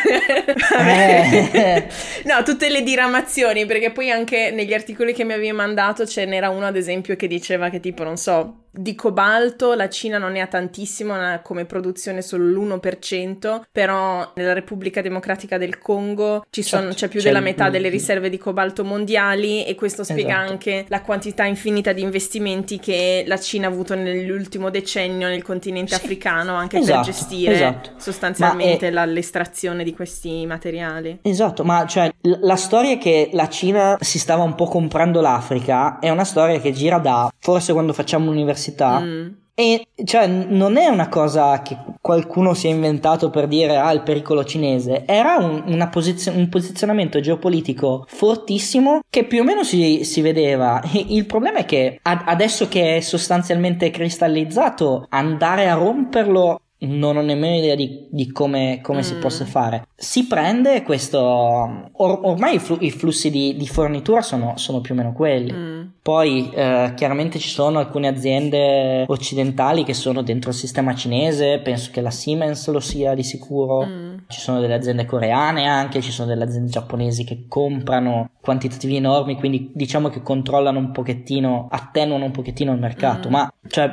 eh. no, tutte le diramazioni, perché poi anche negli articoli che mi avevi mandato ce n'era uno ad esempio che diceva che tipo, non so, di cobalto la Cina non ne ha tantissimo come produzione solo l'1%, però nella Repubblica Democratica del Congo sono, certo, c'è più c'è della metà delle riserve di cobalto mondiali e questo spiega esatto. anche la quantità infinita di investimenti che la Cina ha avuto nell'ultimo decennio nel continente sì. africano anche esatto, per gestire esatto. sostanzialmente è... l'estrazione di questi materiali. Esatto, ma cioè la storia che la Cina si stava un po' comprando l'Africa è una storia che gira da forse quando facciamo l'università università. Mm. E cioè non è una cosa che qualcuno si è inventato per dire ah il pericolo cinese, era un, posizio- un posizionamento geopolitico fortissimo che più o meno si, si vedeva. E il problema è che ad- adesso che è sostanzialmente cristallizzato, andare a romperlo non ho nemmeno idea di, di come, come mm. si possa fare. Si prende questo. Or, ormai i, flu, i flussi di, di fornitura sono, sono, più o meno quelli. Mm. Poi eh, chiaramente ci sono alcune aziende occidentali che sono dentro il sistema cinese, penso che la Siemens lo sia di sicuro. Mm. Ci sono delle aziende coreane anche, ci sono delle aziende giapponesi che comprano quantitativi enormi, quindi diciamo che controllano un pochettino, attenuano un pochettino il mercato. Mm. Ma cioè,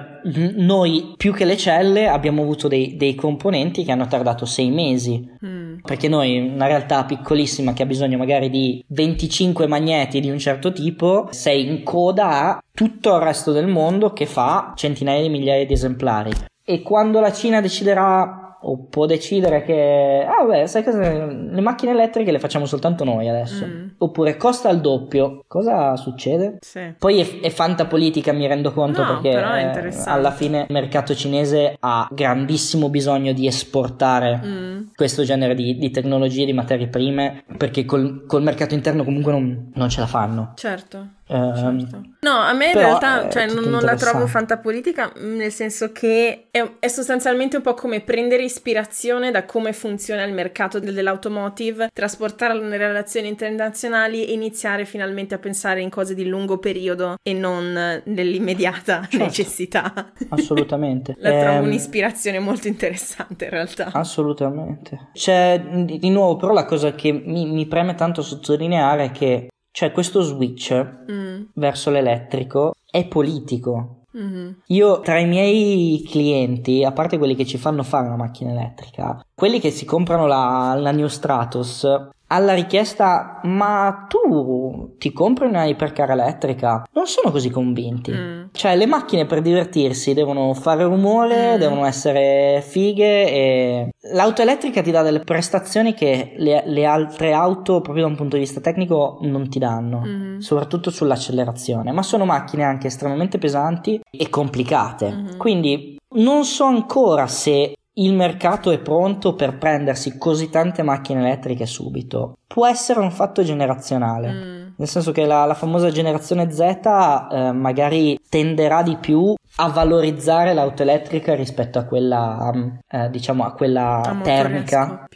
noi più che le celle abbiamo avuto dei, dei componenti che hanno tardato sei mesi. Mm. Perché noi, una realtà piccolissima che ha bisogno magari di 25 magneti di un certo tipo, sei in coda a tutto il resto del mondo che fa centinaia di migliaia di esemplari. E quando la Cina deciderà o può decidere che, ah beh, sai cosa, le macchine elettriche le facciamo soltanto noi adesso. Mm. Oppure costa il doppio. Cosa succede? Sì. Poi è, è fantapolitica, mi rendo conto, no, perché eh, alla fine il mercato cinese ha grandissimo bisogno di esportare mm. questo genere di, di, tecnologie, di materie prime, perché col, col mercato interno comunque non, non ce la fanno. Certo. Certo. No, a me in realtà cioè, non, non la trovo fantapolitica, nel senso che è, è, sostanzialmente un po' come prendere ispirazione da come funziona il mercato dell'automotive, trasportarlo nelle relazioni internazionali e iniziare finalmente a pensare in cose di lungo periodo e non nell'immediata certo. necessità. Assolutamente. la trovo ehm... un'ispirazione molto interessante in realtà. Assolutamente. C'è di nuovo però la cosa che mi, mi preme tanto sottolineare è che cioè questo switch mm. verso l'elettrico è politico. Mm-hmm. Io tra i miei clienti, a parte quelli che ci fanno fare una macchina elettrica, quelli che si comprano la, la New Stratus alla richiesta ma tu ti compri una ipercar elettrica non sono così convinti mm. cioè le macchine per divertirsi devono fare rumore mm. devono essere fighe e l'auto elettrica ti dà delle prestazioni che le, le, altre auto proprio da un punto di vista tecnico non ti danno mm. soprattutto sull'accelerazione ma sono macchine anche estremamente pesanti e complicate mm-hmm. quindi non so ancora se il mercato è pronto per prendersi così tante macchine elettriche subito. Può essere un fatto generazionale. Mm. Nel senso che la, la famosa generazione Z eh, magari tenderà di più a valorizzare l'auto elettrica rispetto a quella, eh, diciamo, a quella a termica.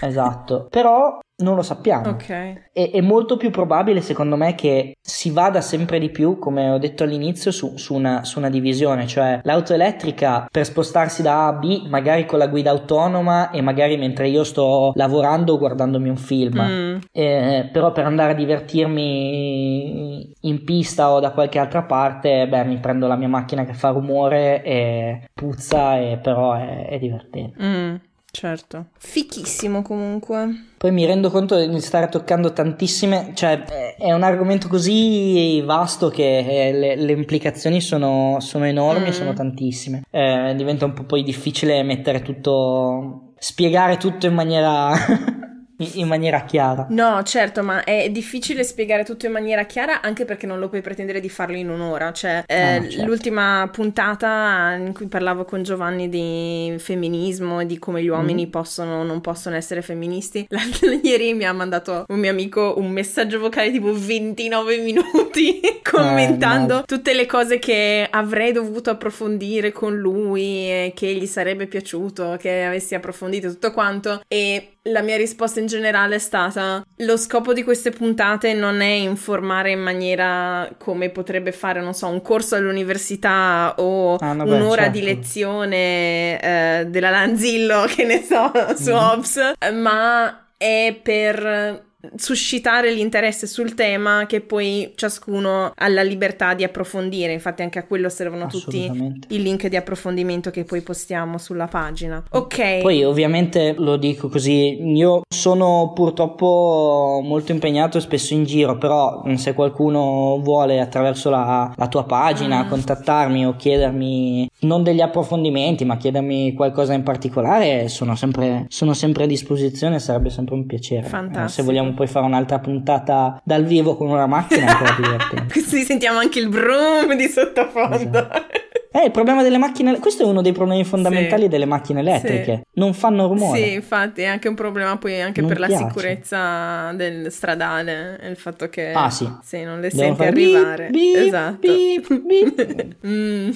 Esatto, però non lo sappiamo. Ok. È, è, molto più probabile, secondo me, che si vada sempre di più, come ho detto all'inizio, su, su, una, su, una, divisione, cioè l'auto elettrica per spostarsi da A a B, magari con la guida autonoma e magari mentre io sto lavorando o guardandomi un film. Mm. Eh, però per andare a divertirmi in pista o da qualche altra parte, beh, mi prendo la mia macchina che fa rumore e puzza, e però è, è divertente. Mm. Certo. Fichissimo comunque. Poi mi rendo conto di stare toccando tantissime, cioè è un argomento così vasto che eh, le, le implicazioni sono, sono enormi, mm. sono tantissime. Eh, diventa un po' poi difficile mettere tutto, spiegare tutto in maniera in maniera chiara. No, certo, ma è difficile spiegare tutto in maniera chiara anche perché non lo puoi pretendere di farlo in un'ora. Cioè, eh, ah, certo. l'ultima puntata in cui parlavo con Giovanni di femminismo e di come gli uomini mm. possono o non possono essere femministi, l'altro ieri mi ha mandato un mio amico un messaggio vocale tipo 29 minuti commentando eh, no. tutte le cose che avrei dovuto approfondire con lui e che gli sarebbe piaciuto che avessi approfondito tutto quanto e la mia risposta in generale è stata lo scopo di queste puntate non è informare in maniera come potrebbe fare, non so, un corso all'università o ah, no, un'ora certo. di lezione eh, della Lanzillo, che ne so, su mm. Ops, ma è per suscitare l'interesse sul tema che poi ciascuno ha la libertà di approfondire. Infatti, anche a quello servono tutti i link di approfondimento che poi postiamo sulla pagina. Ok. Poi, ovviamente, lo dico così: io sono purtroppo molto impegnato spesso in giro, però se qualcuno vuole attraverso la, la tua pagina mm. contattarmi o chiedermi non degli approfondimenti, ma chiedermi qualcosa in particolare, sono sempre, sono sempre a disposizione, sarebbe sempre un piacere. Fantastico. Eh, se vogliamo poi fare un'altra puntata dal vivo con una macchina ancora divertente. Così sentiamo anche il brum di sottofondo. Esatto. Eh, il problema delle macchine, questo è uno dei problemi fondamentali sì. delle macchine elettriche. Sì. Non fanno rumore. Sì, infatti, è anche un problema poi anche non per piace. la sicurezza del stradale. Il fatto che ah, sì. sì non le Devo senti arrivare. Beep, esatto. Beep, beep. mm,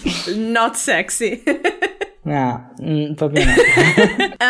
not sexy. No, mm, proprio no.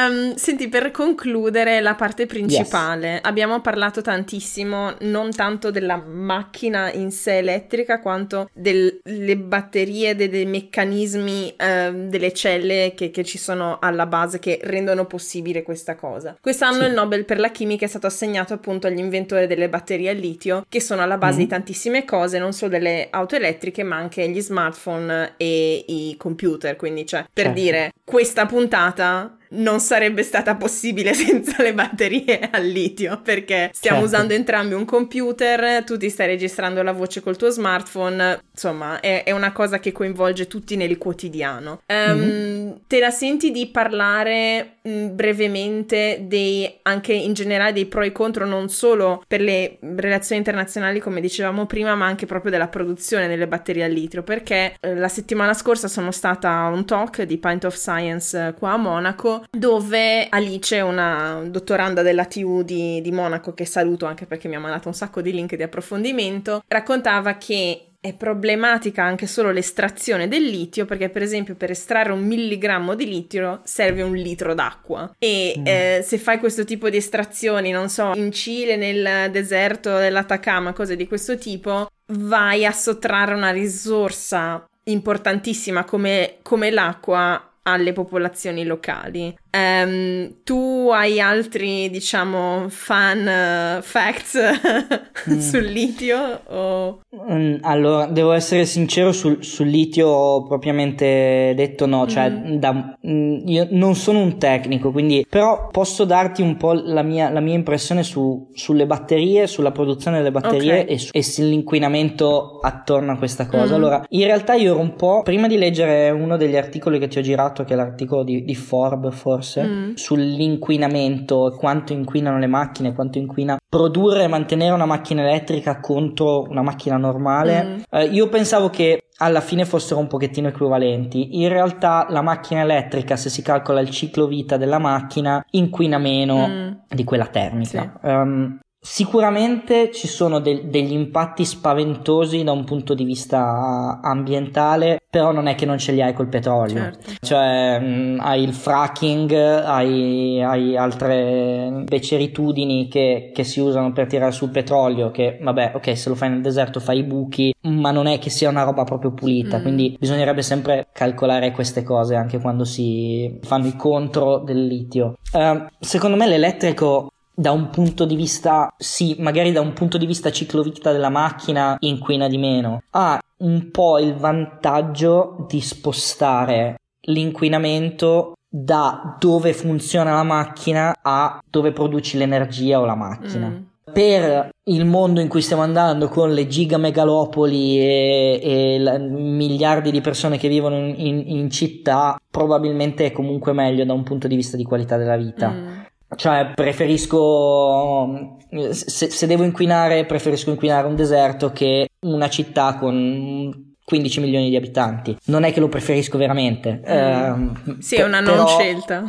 um, senti, per concludere la parte principale, yes. abbiamo parlato tantissimo non tanto della macchina in sé elettrica quanto delle batterie, dei, dei meccanismi, uh, delle celle che, che, ci sono alla base che rendono possibile questa cosa. Quest'anno sì. il Nobel per la chimica è stato assegnato appunto agli inventori delle batterie al litio che sono alla base mm. di tantissime cose, non solo delle auto elettriche ma anche gli smartphone e i computer, quindi cioè per certo. dire dire questa puntata non sarebbe stata possibile senza le batterie al litio perché stiamo certo. usando entrambi un computer, tu ti stai registrando la voce col tuo smartphone, insomma è, è una cosa che coinvolge tutti nel quotidiano. Um, mm-hmm. Te la senti di parlare mh, mm, brevemente dei, anche in generale dei pro e contro non solo per le relazioni internazionali come dicevamo prima ma anche proprio della produzione delle batterie al litio perché eh, la settimana scorsa sono stata a un talk di Pint of Science qua a Monaco dove Alice, una dottoranda della TU di, di Monaco, che saluto anche perché mi ha mandato un sacco di link di approfondimento, raccontava che è problematica anche solo l'estrazione del litio perché per esempio per estrarre un milligrammo di litio serve un litro d'acqua e mm. eh, se fai questo tipo di estrazioni non so in Cile nel deserto dell'Atacama cose di questo tipo vai a sottrarre una risorsa importantissima come, come l'acqua alle popolazioni locali. Um, tu hai altri, diciamo, fan uh, facts mm. sul litio? O... Mm, allora, devo essere sincero, sul, sul, litio propriamente detto no, cioè mm. da, mm, io non sono un tecnico, quindi però posso darti un po' la mia, la mia impressione su, sulle batterie, sulla produzione delle batterie okay. e, su, e, sull'inquinamento attorno a questa cosa. Mm. Allora, in realtà io ero un po', prima di leggere uno degli articoli che ti ho girato, che è l'articolo di, di Forb forse, forse, mm. sull'inquinamento, quanto inquinano le macchine, quanto inquina produrre e mantenere una macchina elettrica contro una macchina normale. Mm. Eh, io pensavo che alla fine fossero un pochettino equivalenti. In realtà la macchina elettrica, se si calcola il ciclo vita della macchina, inquina meno mm. di quella termica. Sì. Um, Sicuramente ci sono de- degli impatti spaventosi da un punto di vista ambientale, però non è che non ce li hai col petrolio. Certo. Cioè, mh, hai il fracking, hai, hai altre beceritudini che, che, si usano per tirare sul petrolio, che vabbè, ok, se lo fai nel deserto fai i buchi, ma non è che sia una roba proprio pulita, mm. quindi bisognerebbe sempre calcolare queste cose anche quando si fanno i contro del litio. Uh, secondo me l'elettrico da un punto di vista, sì, magari da un punto di vista ciclovita della macchina inquina di meno, ha un po' il vantaggio di spostare l'inquinamento da dove funziona la macchina a dove produci l'energia o la macchina. Mm. Per il mondo in cui stiamo andando con le gigamegalopoli e, e la, miliardi di persone che vivono in, in, in, città, probabilmente è comunque meglio da un punto di vista di qualità della vita. Mm cioè, preferisco. Se, se, devo inquinare, preferisco inquinare un deserto che una città con 15 milioni di abitanti. Non è che lo preferisco veramente. Mm. Eh, sì, è una non scelta.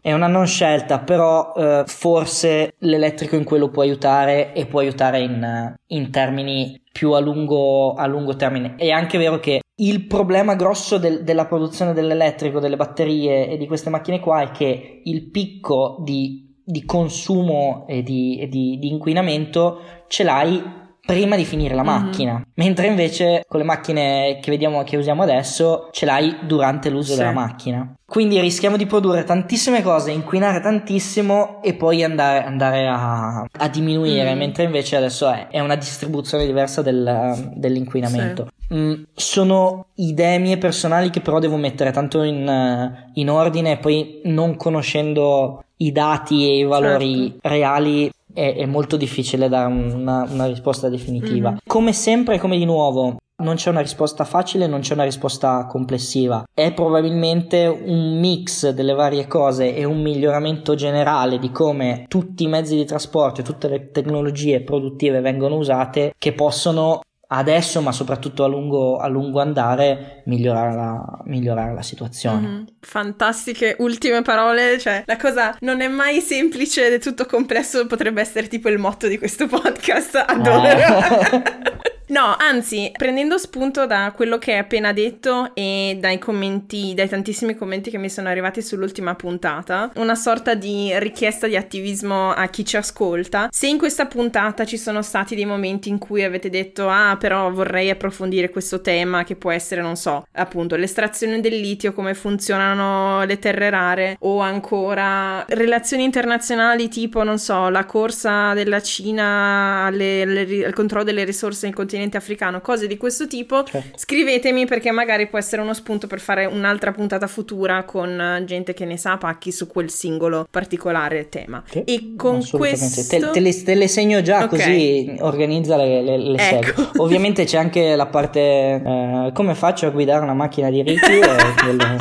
È una non scelta, però eh, forse l'elettrico in quello può aiutare e può aiutare in, in termini più a lungo, a lungo, termine. È anche vero che il problema grosso del, della produzione dell'elettrico, delle batterie e di queste macchine qua è che il picco di, di consumo e di, e di, di inquinamento ce l'hai prima di finire la mm-hmm. macchina, mm-hmm. mentre invece con le macchine che vediamo che usiamo adesso ce l'hai durante l'uso sì. della macchina. Quindi rischiamo di produrre tantissime cose, inquinare tantissimo e poi andare, andare a, a, diminuire, mm. mentre invece adesso è, è, una distribuzione diversa del, dell'inquinamento. Sì. Mm, sono idee mie personali che però devo mettere tanto in, in ordine e poi non conoscendo i dati e i valori certo. reali è, è molto difficile dare una, una risposta definitiva. Mm-hmm. Come sempre, come di nuovo, non c'è una risposta facile, non c'è una risposta complessiva. È probabilmente un mix delle varie cose e un miglioramento generale di come tutti i mezzi di trasporto e tutte le tecnologie produttive vengono usate che possono adesso, ma soprattutto a lungo, a lungo andare, migliorare la, migliorare la situazione. Mm-hmm. Fantastiche ultime parole, cioè la cosa non è mai semplice ed è tutto complesso, potrebbe essere tipo il motto di questo podcast, adoro. Eh. No, anzi, prendendo spunto da quello che hai appena detto e dai commenti, dai tantissimi commenti che mi sono arrivati sull'ultima puntata, una sorta di richiesta di attivismo a chi ci ascolta. Se in questa puntata ci sono stati dei momenti in cui avete detto "Ah, però vorrei approfondire questo tema che può essere, non so, appunto l'estrazione del litio, come funzionano le terre rare o ancora relazioni internazionali tipo, non so, la corsa della Cina alle, alle, al controllo delle risorse nel continente continente africano, cose di questo tipo, certo. scrivetemi perché magari può essere uno spunto per fare un'altra puntata futura con gente che ne sa pacchi su quel singolo particolare tema. Sì, e con questo... Te, te, le, te, le, segno già okay. così organizza le, le, le ecco. Ovviamente c'è anche la parte eh, come faccio a guidare una macchina di e quello...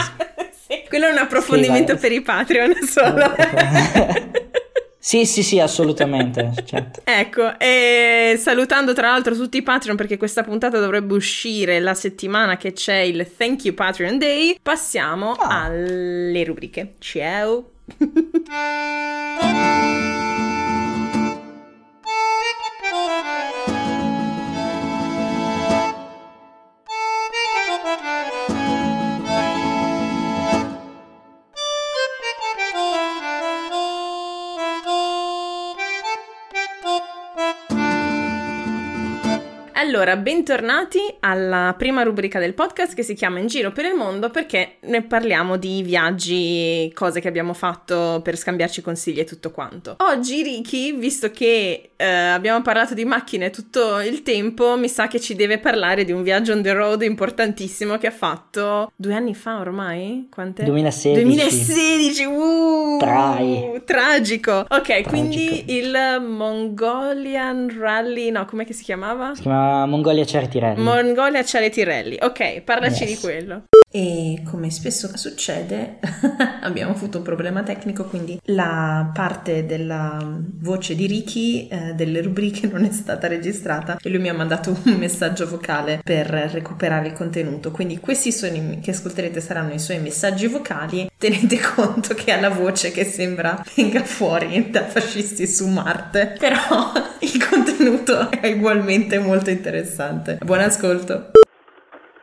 sì, quello è un approfondimento sì, per i Patreon solo. Sì, sì, sì, assolutamente. certo. ecco, e salutando tra l'altro tutti i Patreon perché questa puntata dovrebbe uscire la settimana che c'è il Thank You Patreon Day, passiamo oh. alle rubriche. Ciao! Allora, bentornati alla prima rubrica del podcast che si chiama In giro per il mondo perché ne parliamo di viaggi, cose che abbiamo fatto per scambiarci consigli e tutto quanto. Oggi Ricky, visto che eh, abbiamo parlato di macchine tutto il tempo, mi sa che ci deve parlare di un viaggio on the road importantissimo che ha fatto due anni fa ormai? Quant'è? 2016. 2016, uh, Trai. tragico. Ok, quindi il Mongolian Rally, no, com'è che si chiamava? Si chiama Mongolia Certirelli. Mongolia Cialetirelli. Ok, parlaci Yes. di quello. E come spesso succede, abbiamo avuto un problema tecnico, quindi la parte della voce di Ricky eh, delle rubriche non è stata registrata e lui mi ha mandato un messaggio vocale per recuperare il contenuto. Quindi questi suoni che ascolterete saranno i suoi messaggi vocali. Tenete conto che ha la voce che sembra venga fuori da fascisti su Marte, però il contenuto è ugualmente molto interessante. Buon ascolto.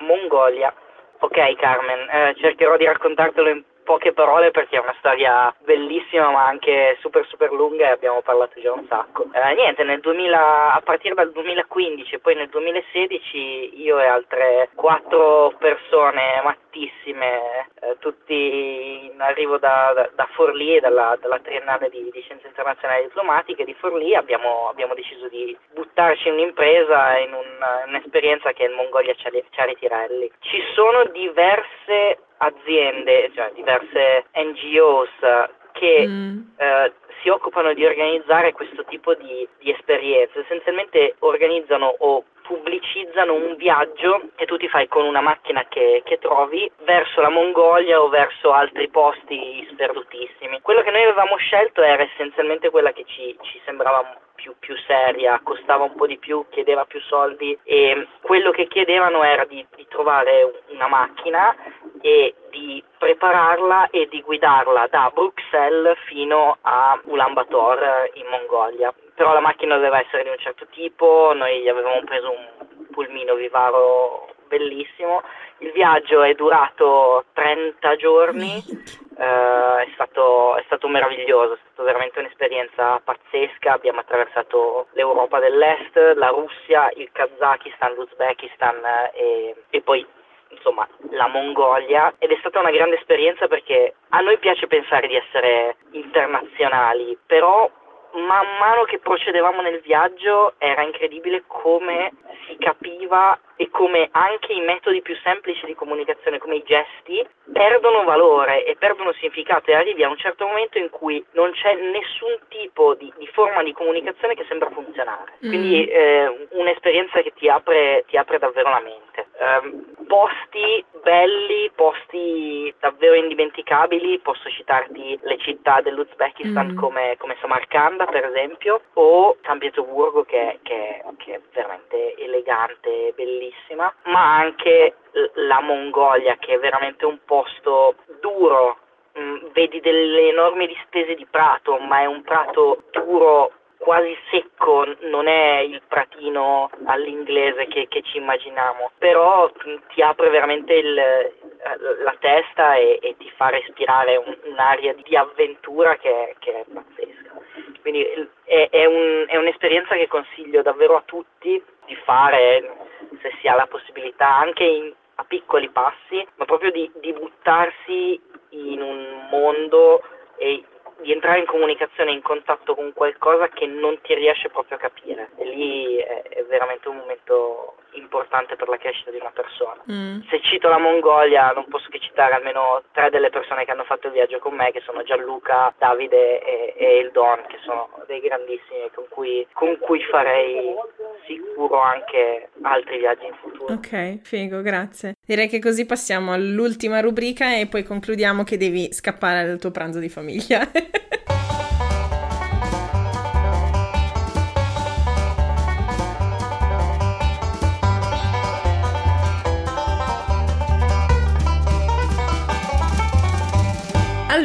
Mongolia. Ok Carmen, eh, cercherò di raccontartelo in poche parole perché è una storia bellissima ma anche super super lunga e abbiamo parlato già un sacco. Eh, niente, nel 2000, a partire dal 2015 e poi nel 2016 io e altre quattro persone mattissime, eh, tutti in arrivo da, da, da Forlì dalla, dalla Triennale di, di Scienze Internazionali Diplomatiche di Forlì abbiamo, abbiamo deciso di buttarci in un'impresa, in un- un'esperienza che è il Mongolia Charity Rally. Ci sono diverse aziende, cioè diverse NGOs che Mm. eh, si occupano di organizzare questo tipo di, di esperienze. Essenzialmente organizzano o pubblicizzano un viaggio che tu ti fai con una macchina che, che trovi verso la Mongolia o verso altri posti sperdutissimi. Quello che noi avevamo scelto era essenzialmente quella che ci, ci sembrava più, più seria, costava un po' di più, chiedeva più soldi e quello che chiedevano era di, di trovare una macchina e di prepararla e di guidarla da Bruxelles fino a Ulaanbaatar eh, in Mongolia. Però la macchina doveva essere di un certo tipo, noi gli avevamo preso un pulmino vivaro bellissimo. Il viaggio è durato 30 giorni, eh, è, stato, è stato meraviglioso, è stata veramente un'esperienza pazzesca. Abbiamo attraversato l'Europa dell'Est, la Russia, il Kazakistan, l'Uzbekistan eh, e, e poi insomma la Mongolia ed è stata una grande esperienza perché a noi piace pensare di essere internazionali, però man mano che procedevamo nel viaggio era incredibile come si capiva e come anche i metodi più semplici di comunicazione, come i gesti, perdono valore e perdono significato e arrivi a un certo momento in cui non c'è nessun tipo di, di forma di comunicazione che sembra funzionare. Mm. Quindi eh, un'esperienza che ti apre, ti apre davvero la mente. Ehm, posti belli, posti davvero indimenticabili, posso citarti le città dell'Uzbekistan Mm. come, come Samarcanda per esempio o San Pietroburgo che, che- che è veramente elegante, bellissima, ma anche la Mongolia che è veramente un posto duro, Mm, vedi delle enormi distese di prato, ma è un prato duro quasi secco, non è il pratino all'inglese che, che ci immaginiamo, però ti apre veramente il- eh, la testa e, e ti fa respirare un- un'aria di avventura che, che è pazzesca. Quindi è, è un- è un'esperienza che consiglio davvero a tutti di fare se si ha la possibilità, anche in- a piccoli passi, ma proprio di, di buttarsi in un mondo e di entrare in comunicazione, in contatto con qualcosa che non ti riesce proprio a capire. E lì è, è veramente un momento importante per la crescita di una persona. Mm. Se cito la Mongolia non posso che citare almeno tre delle persone che hanno fatto il viaggio con me, che sono Gianluca, Davide e, e il Don, che sono dei grandissimi con cui, con cui farei sicuro anche altri viaggi in futuro. Ok, figo, grazie. Direi che così passiamo all'ultima rubrica e poi concludiamo che devi scappare al tuo pranzo di famiglia.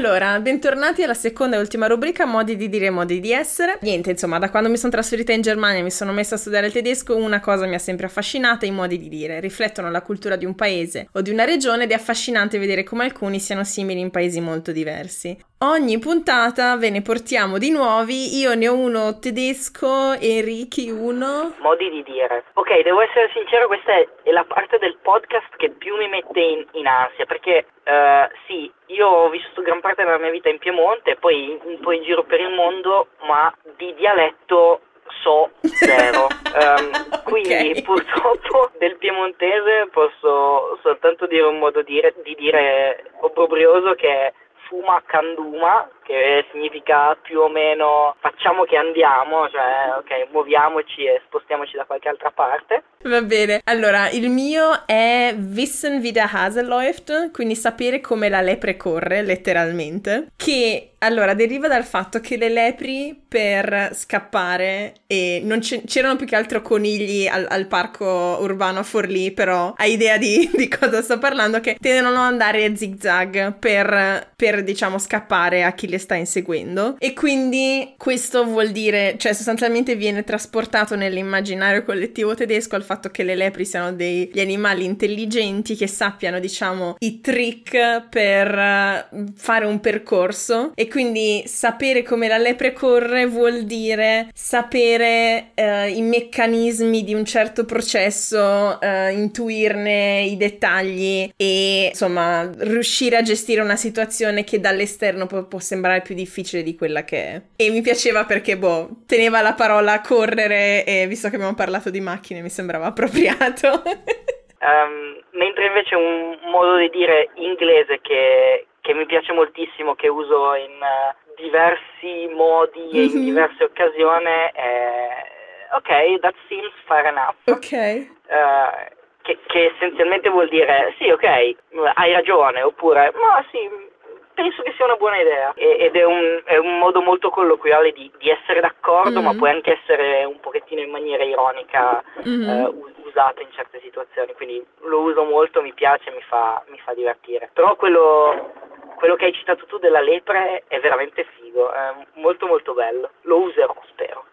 Allora, bentornati alla seconda e ultima rubrica, modi di dire e modi di essere. Niente, insomma, da quando mi sono trasferita in Germania e mi sono messa a studiare il tedesco, una cosa mi ha sempre affascinata, i modi di dire. Riflettono la cultura di un paese o di una regione ed è affascinante vedere come alcuni siano simili in paesi molto diversi. Ogni puntata ve ne portiamo di nuovi. Io ne ho uno tedesco e Ricky uno. Modi di dire. Ok, devo essere sincero, questa è, è la parte del podcast che più mi mette in, in ansia perché uh, sì, io ho vissuto gran parte della mia vita in Piemonte, poi un po' in giro per il mondo, ma di dialetto so zero. um, quindi okay. purtroppo del piemontese posso soltanto dire un modo di dire, di dire obbrobrioso che è Fuma Kanduma che significa più o meno facciamo che andiamo, cioè ok, muoviamoci e spostiamoci da qualche altra parte. Va bene, allora il mio è Wissen wie der Hase läuft, quindi sapere come la lepre corre, letteralmente, che allora deriva dal fatto che le lepri per scappare e non c'erano più che altro conigli al, al, parco urbano a Forlì, però hai idea di, di, cosa sto parlando, che tendono ad andare zigzag per, per diciamo scappare a chi le sta inseguendo. E quindi questo vuol dire, cioè sostanzialmente viene trasportato nell'immaginario collettivo tedesco al fatto che le lepri siano degli animali intelligenti che sappiano diciamo i trick per eh, fare un percorso. E quindi sapere come la lepre corre vuol dire sapere uh, i meccanismi di un certo processo, uh, intuirne i dettagli e insomma riuscire a gestire una situazione che dall'esterno può, può sembrare più difficile di quella che è. E mi piaceva perché, boh, teneva la parola correre e visto che abbiamo parlato di macchine mi sembrava appropriato. um, mentre invece un modo di dire inglese che, che mi piace moltissimo, che uso in uh, diversi modi mm-hmm. e in mhm. diverse occasioni è ok, that seems fair enough. Ok. Uh, che, che, essenzialmente vuol dire sì, ok, hai ragione, oppure ma sì, penso che sia una buona idea ed è un, è un modo molto colloquiale di, di essere d'accordo, mm-hmm. ma può anche essere un pochettino in maniera ironica mm-hmm. eh, usato in certe situazioni, quindi lo uso molto, mi piace, mi fa, mi fa divertire. Però quello, quello che hai citato tu della lepre è veramente figo, è molto molto bello, lo userò spero.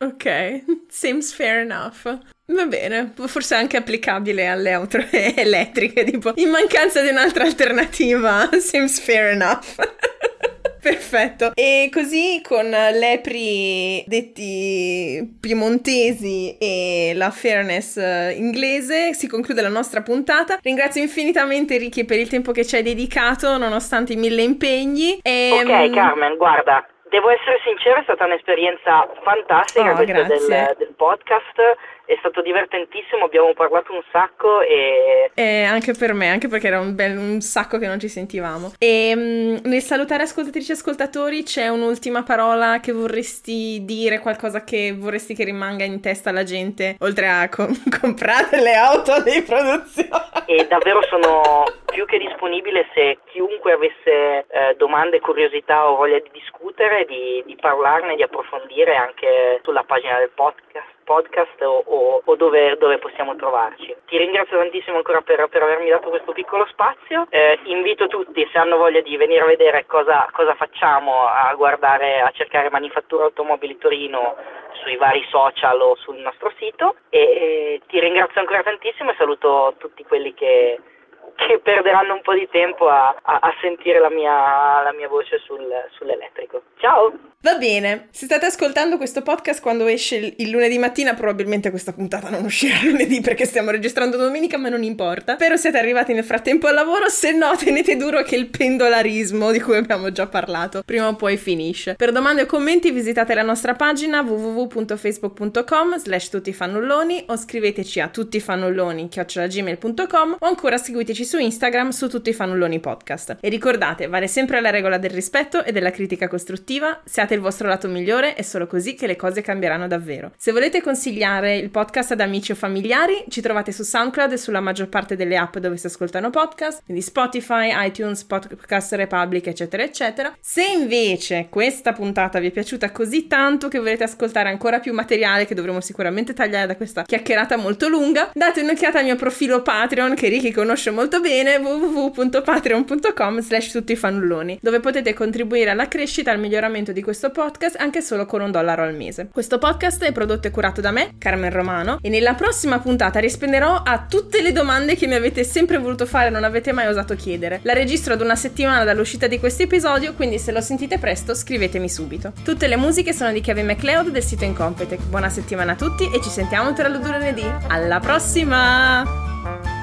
Ok, seems fair enough. Va bene, forse anche applicabile alle auto elettriche, tipo in mancanza di un'altra alternativa, seems fair enough. Perfetto. E così con lepri detti piemontesi e la fairness eh, inglese si conclude la nostra puntata. Ringrazio infinitamente Ricky per il tempo che ci hai dedicato nonostante i mille impegni. E, ok, mm, Carmen, guarda, devo essere sincera, è stata un'esperienza fantastica oh, questa del, del podcast è stato divertentissimo, abbiamo parlato un sacco e... Eh, anche per me, anche perché era un, bel, un sacco che non ci sentivamo. E mh, nel salutare ascoltatrici e ascoltatori c'è un'ultima parola che vorresti dire, qualcosa che vorresti che rimanga in testa alla gente, oltre a com- comprare le auto di produzione. E davvero sono più che disponibile se chiunque avesse eh, domande, curiosità o voglia di discutere, di, di parlarne, di approfondire anche sulla pagina del podcast podcast o, o, o dove, dove, possiamo trovarci. Ti ringrazio tantissimo ancora per, per avermi dato questo piccolo spazio. Eh, invito tutti, se hanno voglia di venire a vedere cosa, cosa facciamo, a guardare, a cercare Manifattura Automobili Torino sui vari social o sul nostro sito. E, e ti ringrazio ancora tantissimo e saluto tutti quelli che che perderanno un po' di tempo a, a, a sentire la mia, la mia voce sul, sull'elettrico. Ciao! Va bene, se state ascoltando questo podcast quando esce il, il, lunedì mattina, probabilmente questa puntata non uscirà lunedì perché stiamo registrando domenica, ma non importa. Spero siate arrivati nel frattempo al lavoro, se no tenete duro che il pendolarismo di cui abbiamo già parlato prima o poi finisce. Per domande o commenti visitate la nostra pagina www.facebook.com slash tuttifannulloni o scriveteci a tuttifannulloni chiocciolagmail.com o ancora seguiteci su Instagram su Tutti Fannulloni Podcast. E ricordate, vale sempre la regola del rispetto e della critica costruttiva, siate il vostro lato migliore, è solo così che le cose cambieranno davvero. Se volete consigliare il podcast ad amici o familiari, ci trovate su SoundCloud e sulla maggior parte delle app dove si ascoltano podcast, quindi Spotify, iTunes, Podcast Republic, eccetera, eccetera. Se invece questa puntata vi è piaciuta così tanto che volete ascoltare ancora più materiale che dovremo sicuramente tagliare da questa chiacchierata molto lunga, date un'occhiata al mio profilo Patreon che Ricky conosce molto molto bene www.patreon.com slash tutti fannulloni dove potete contribuire alla crescita e al miglioramento di questo podcast anche solo con un dollaro al mese. Questo podcast è prodotto e curato da me, Carmen Romano, e nella prossima puntata risponderò a tutte le domande che mi avete sempre voluto fare e non avete mai osato chiedere. La registro ad una settimana dall'uscita di questo episodio, quindi se lo sentite presto scrivetemi subito. Tutte le musiche sono di Kevin MacLeod del sito Incompetech. Buona settimana a tutti e ci sentiamo tra lunedì. Alla prossima!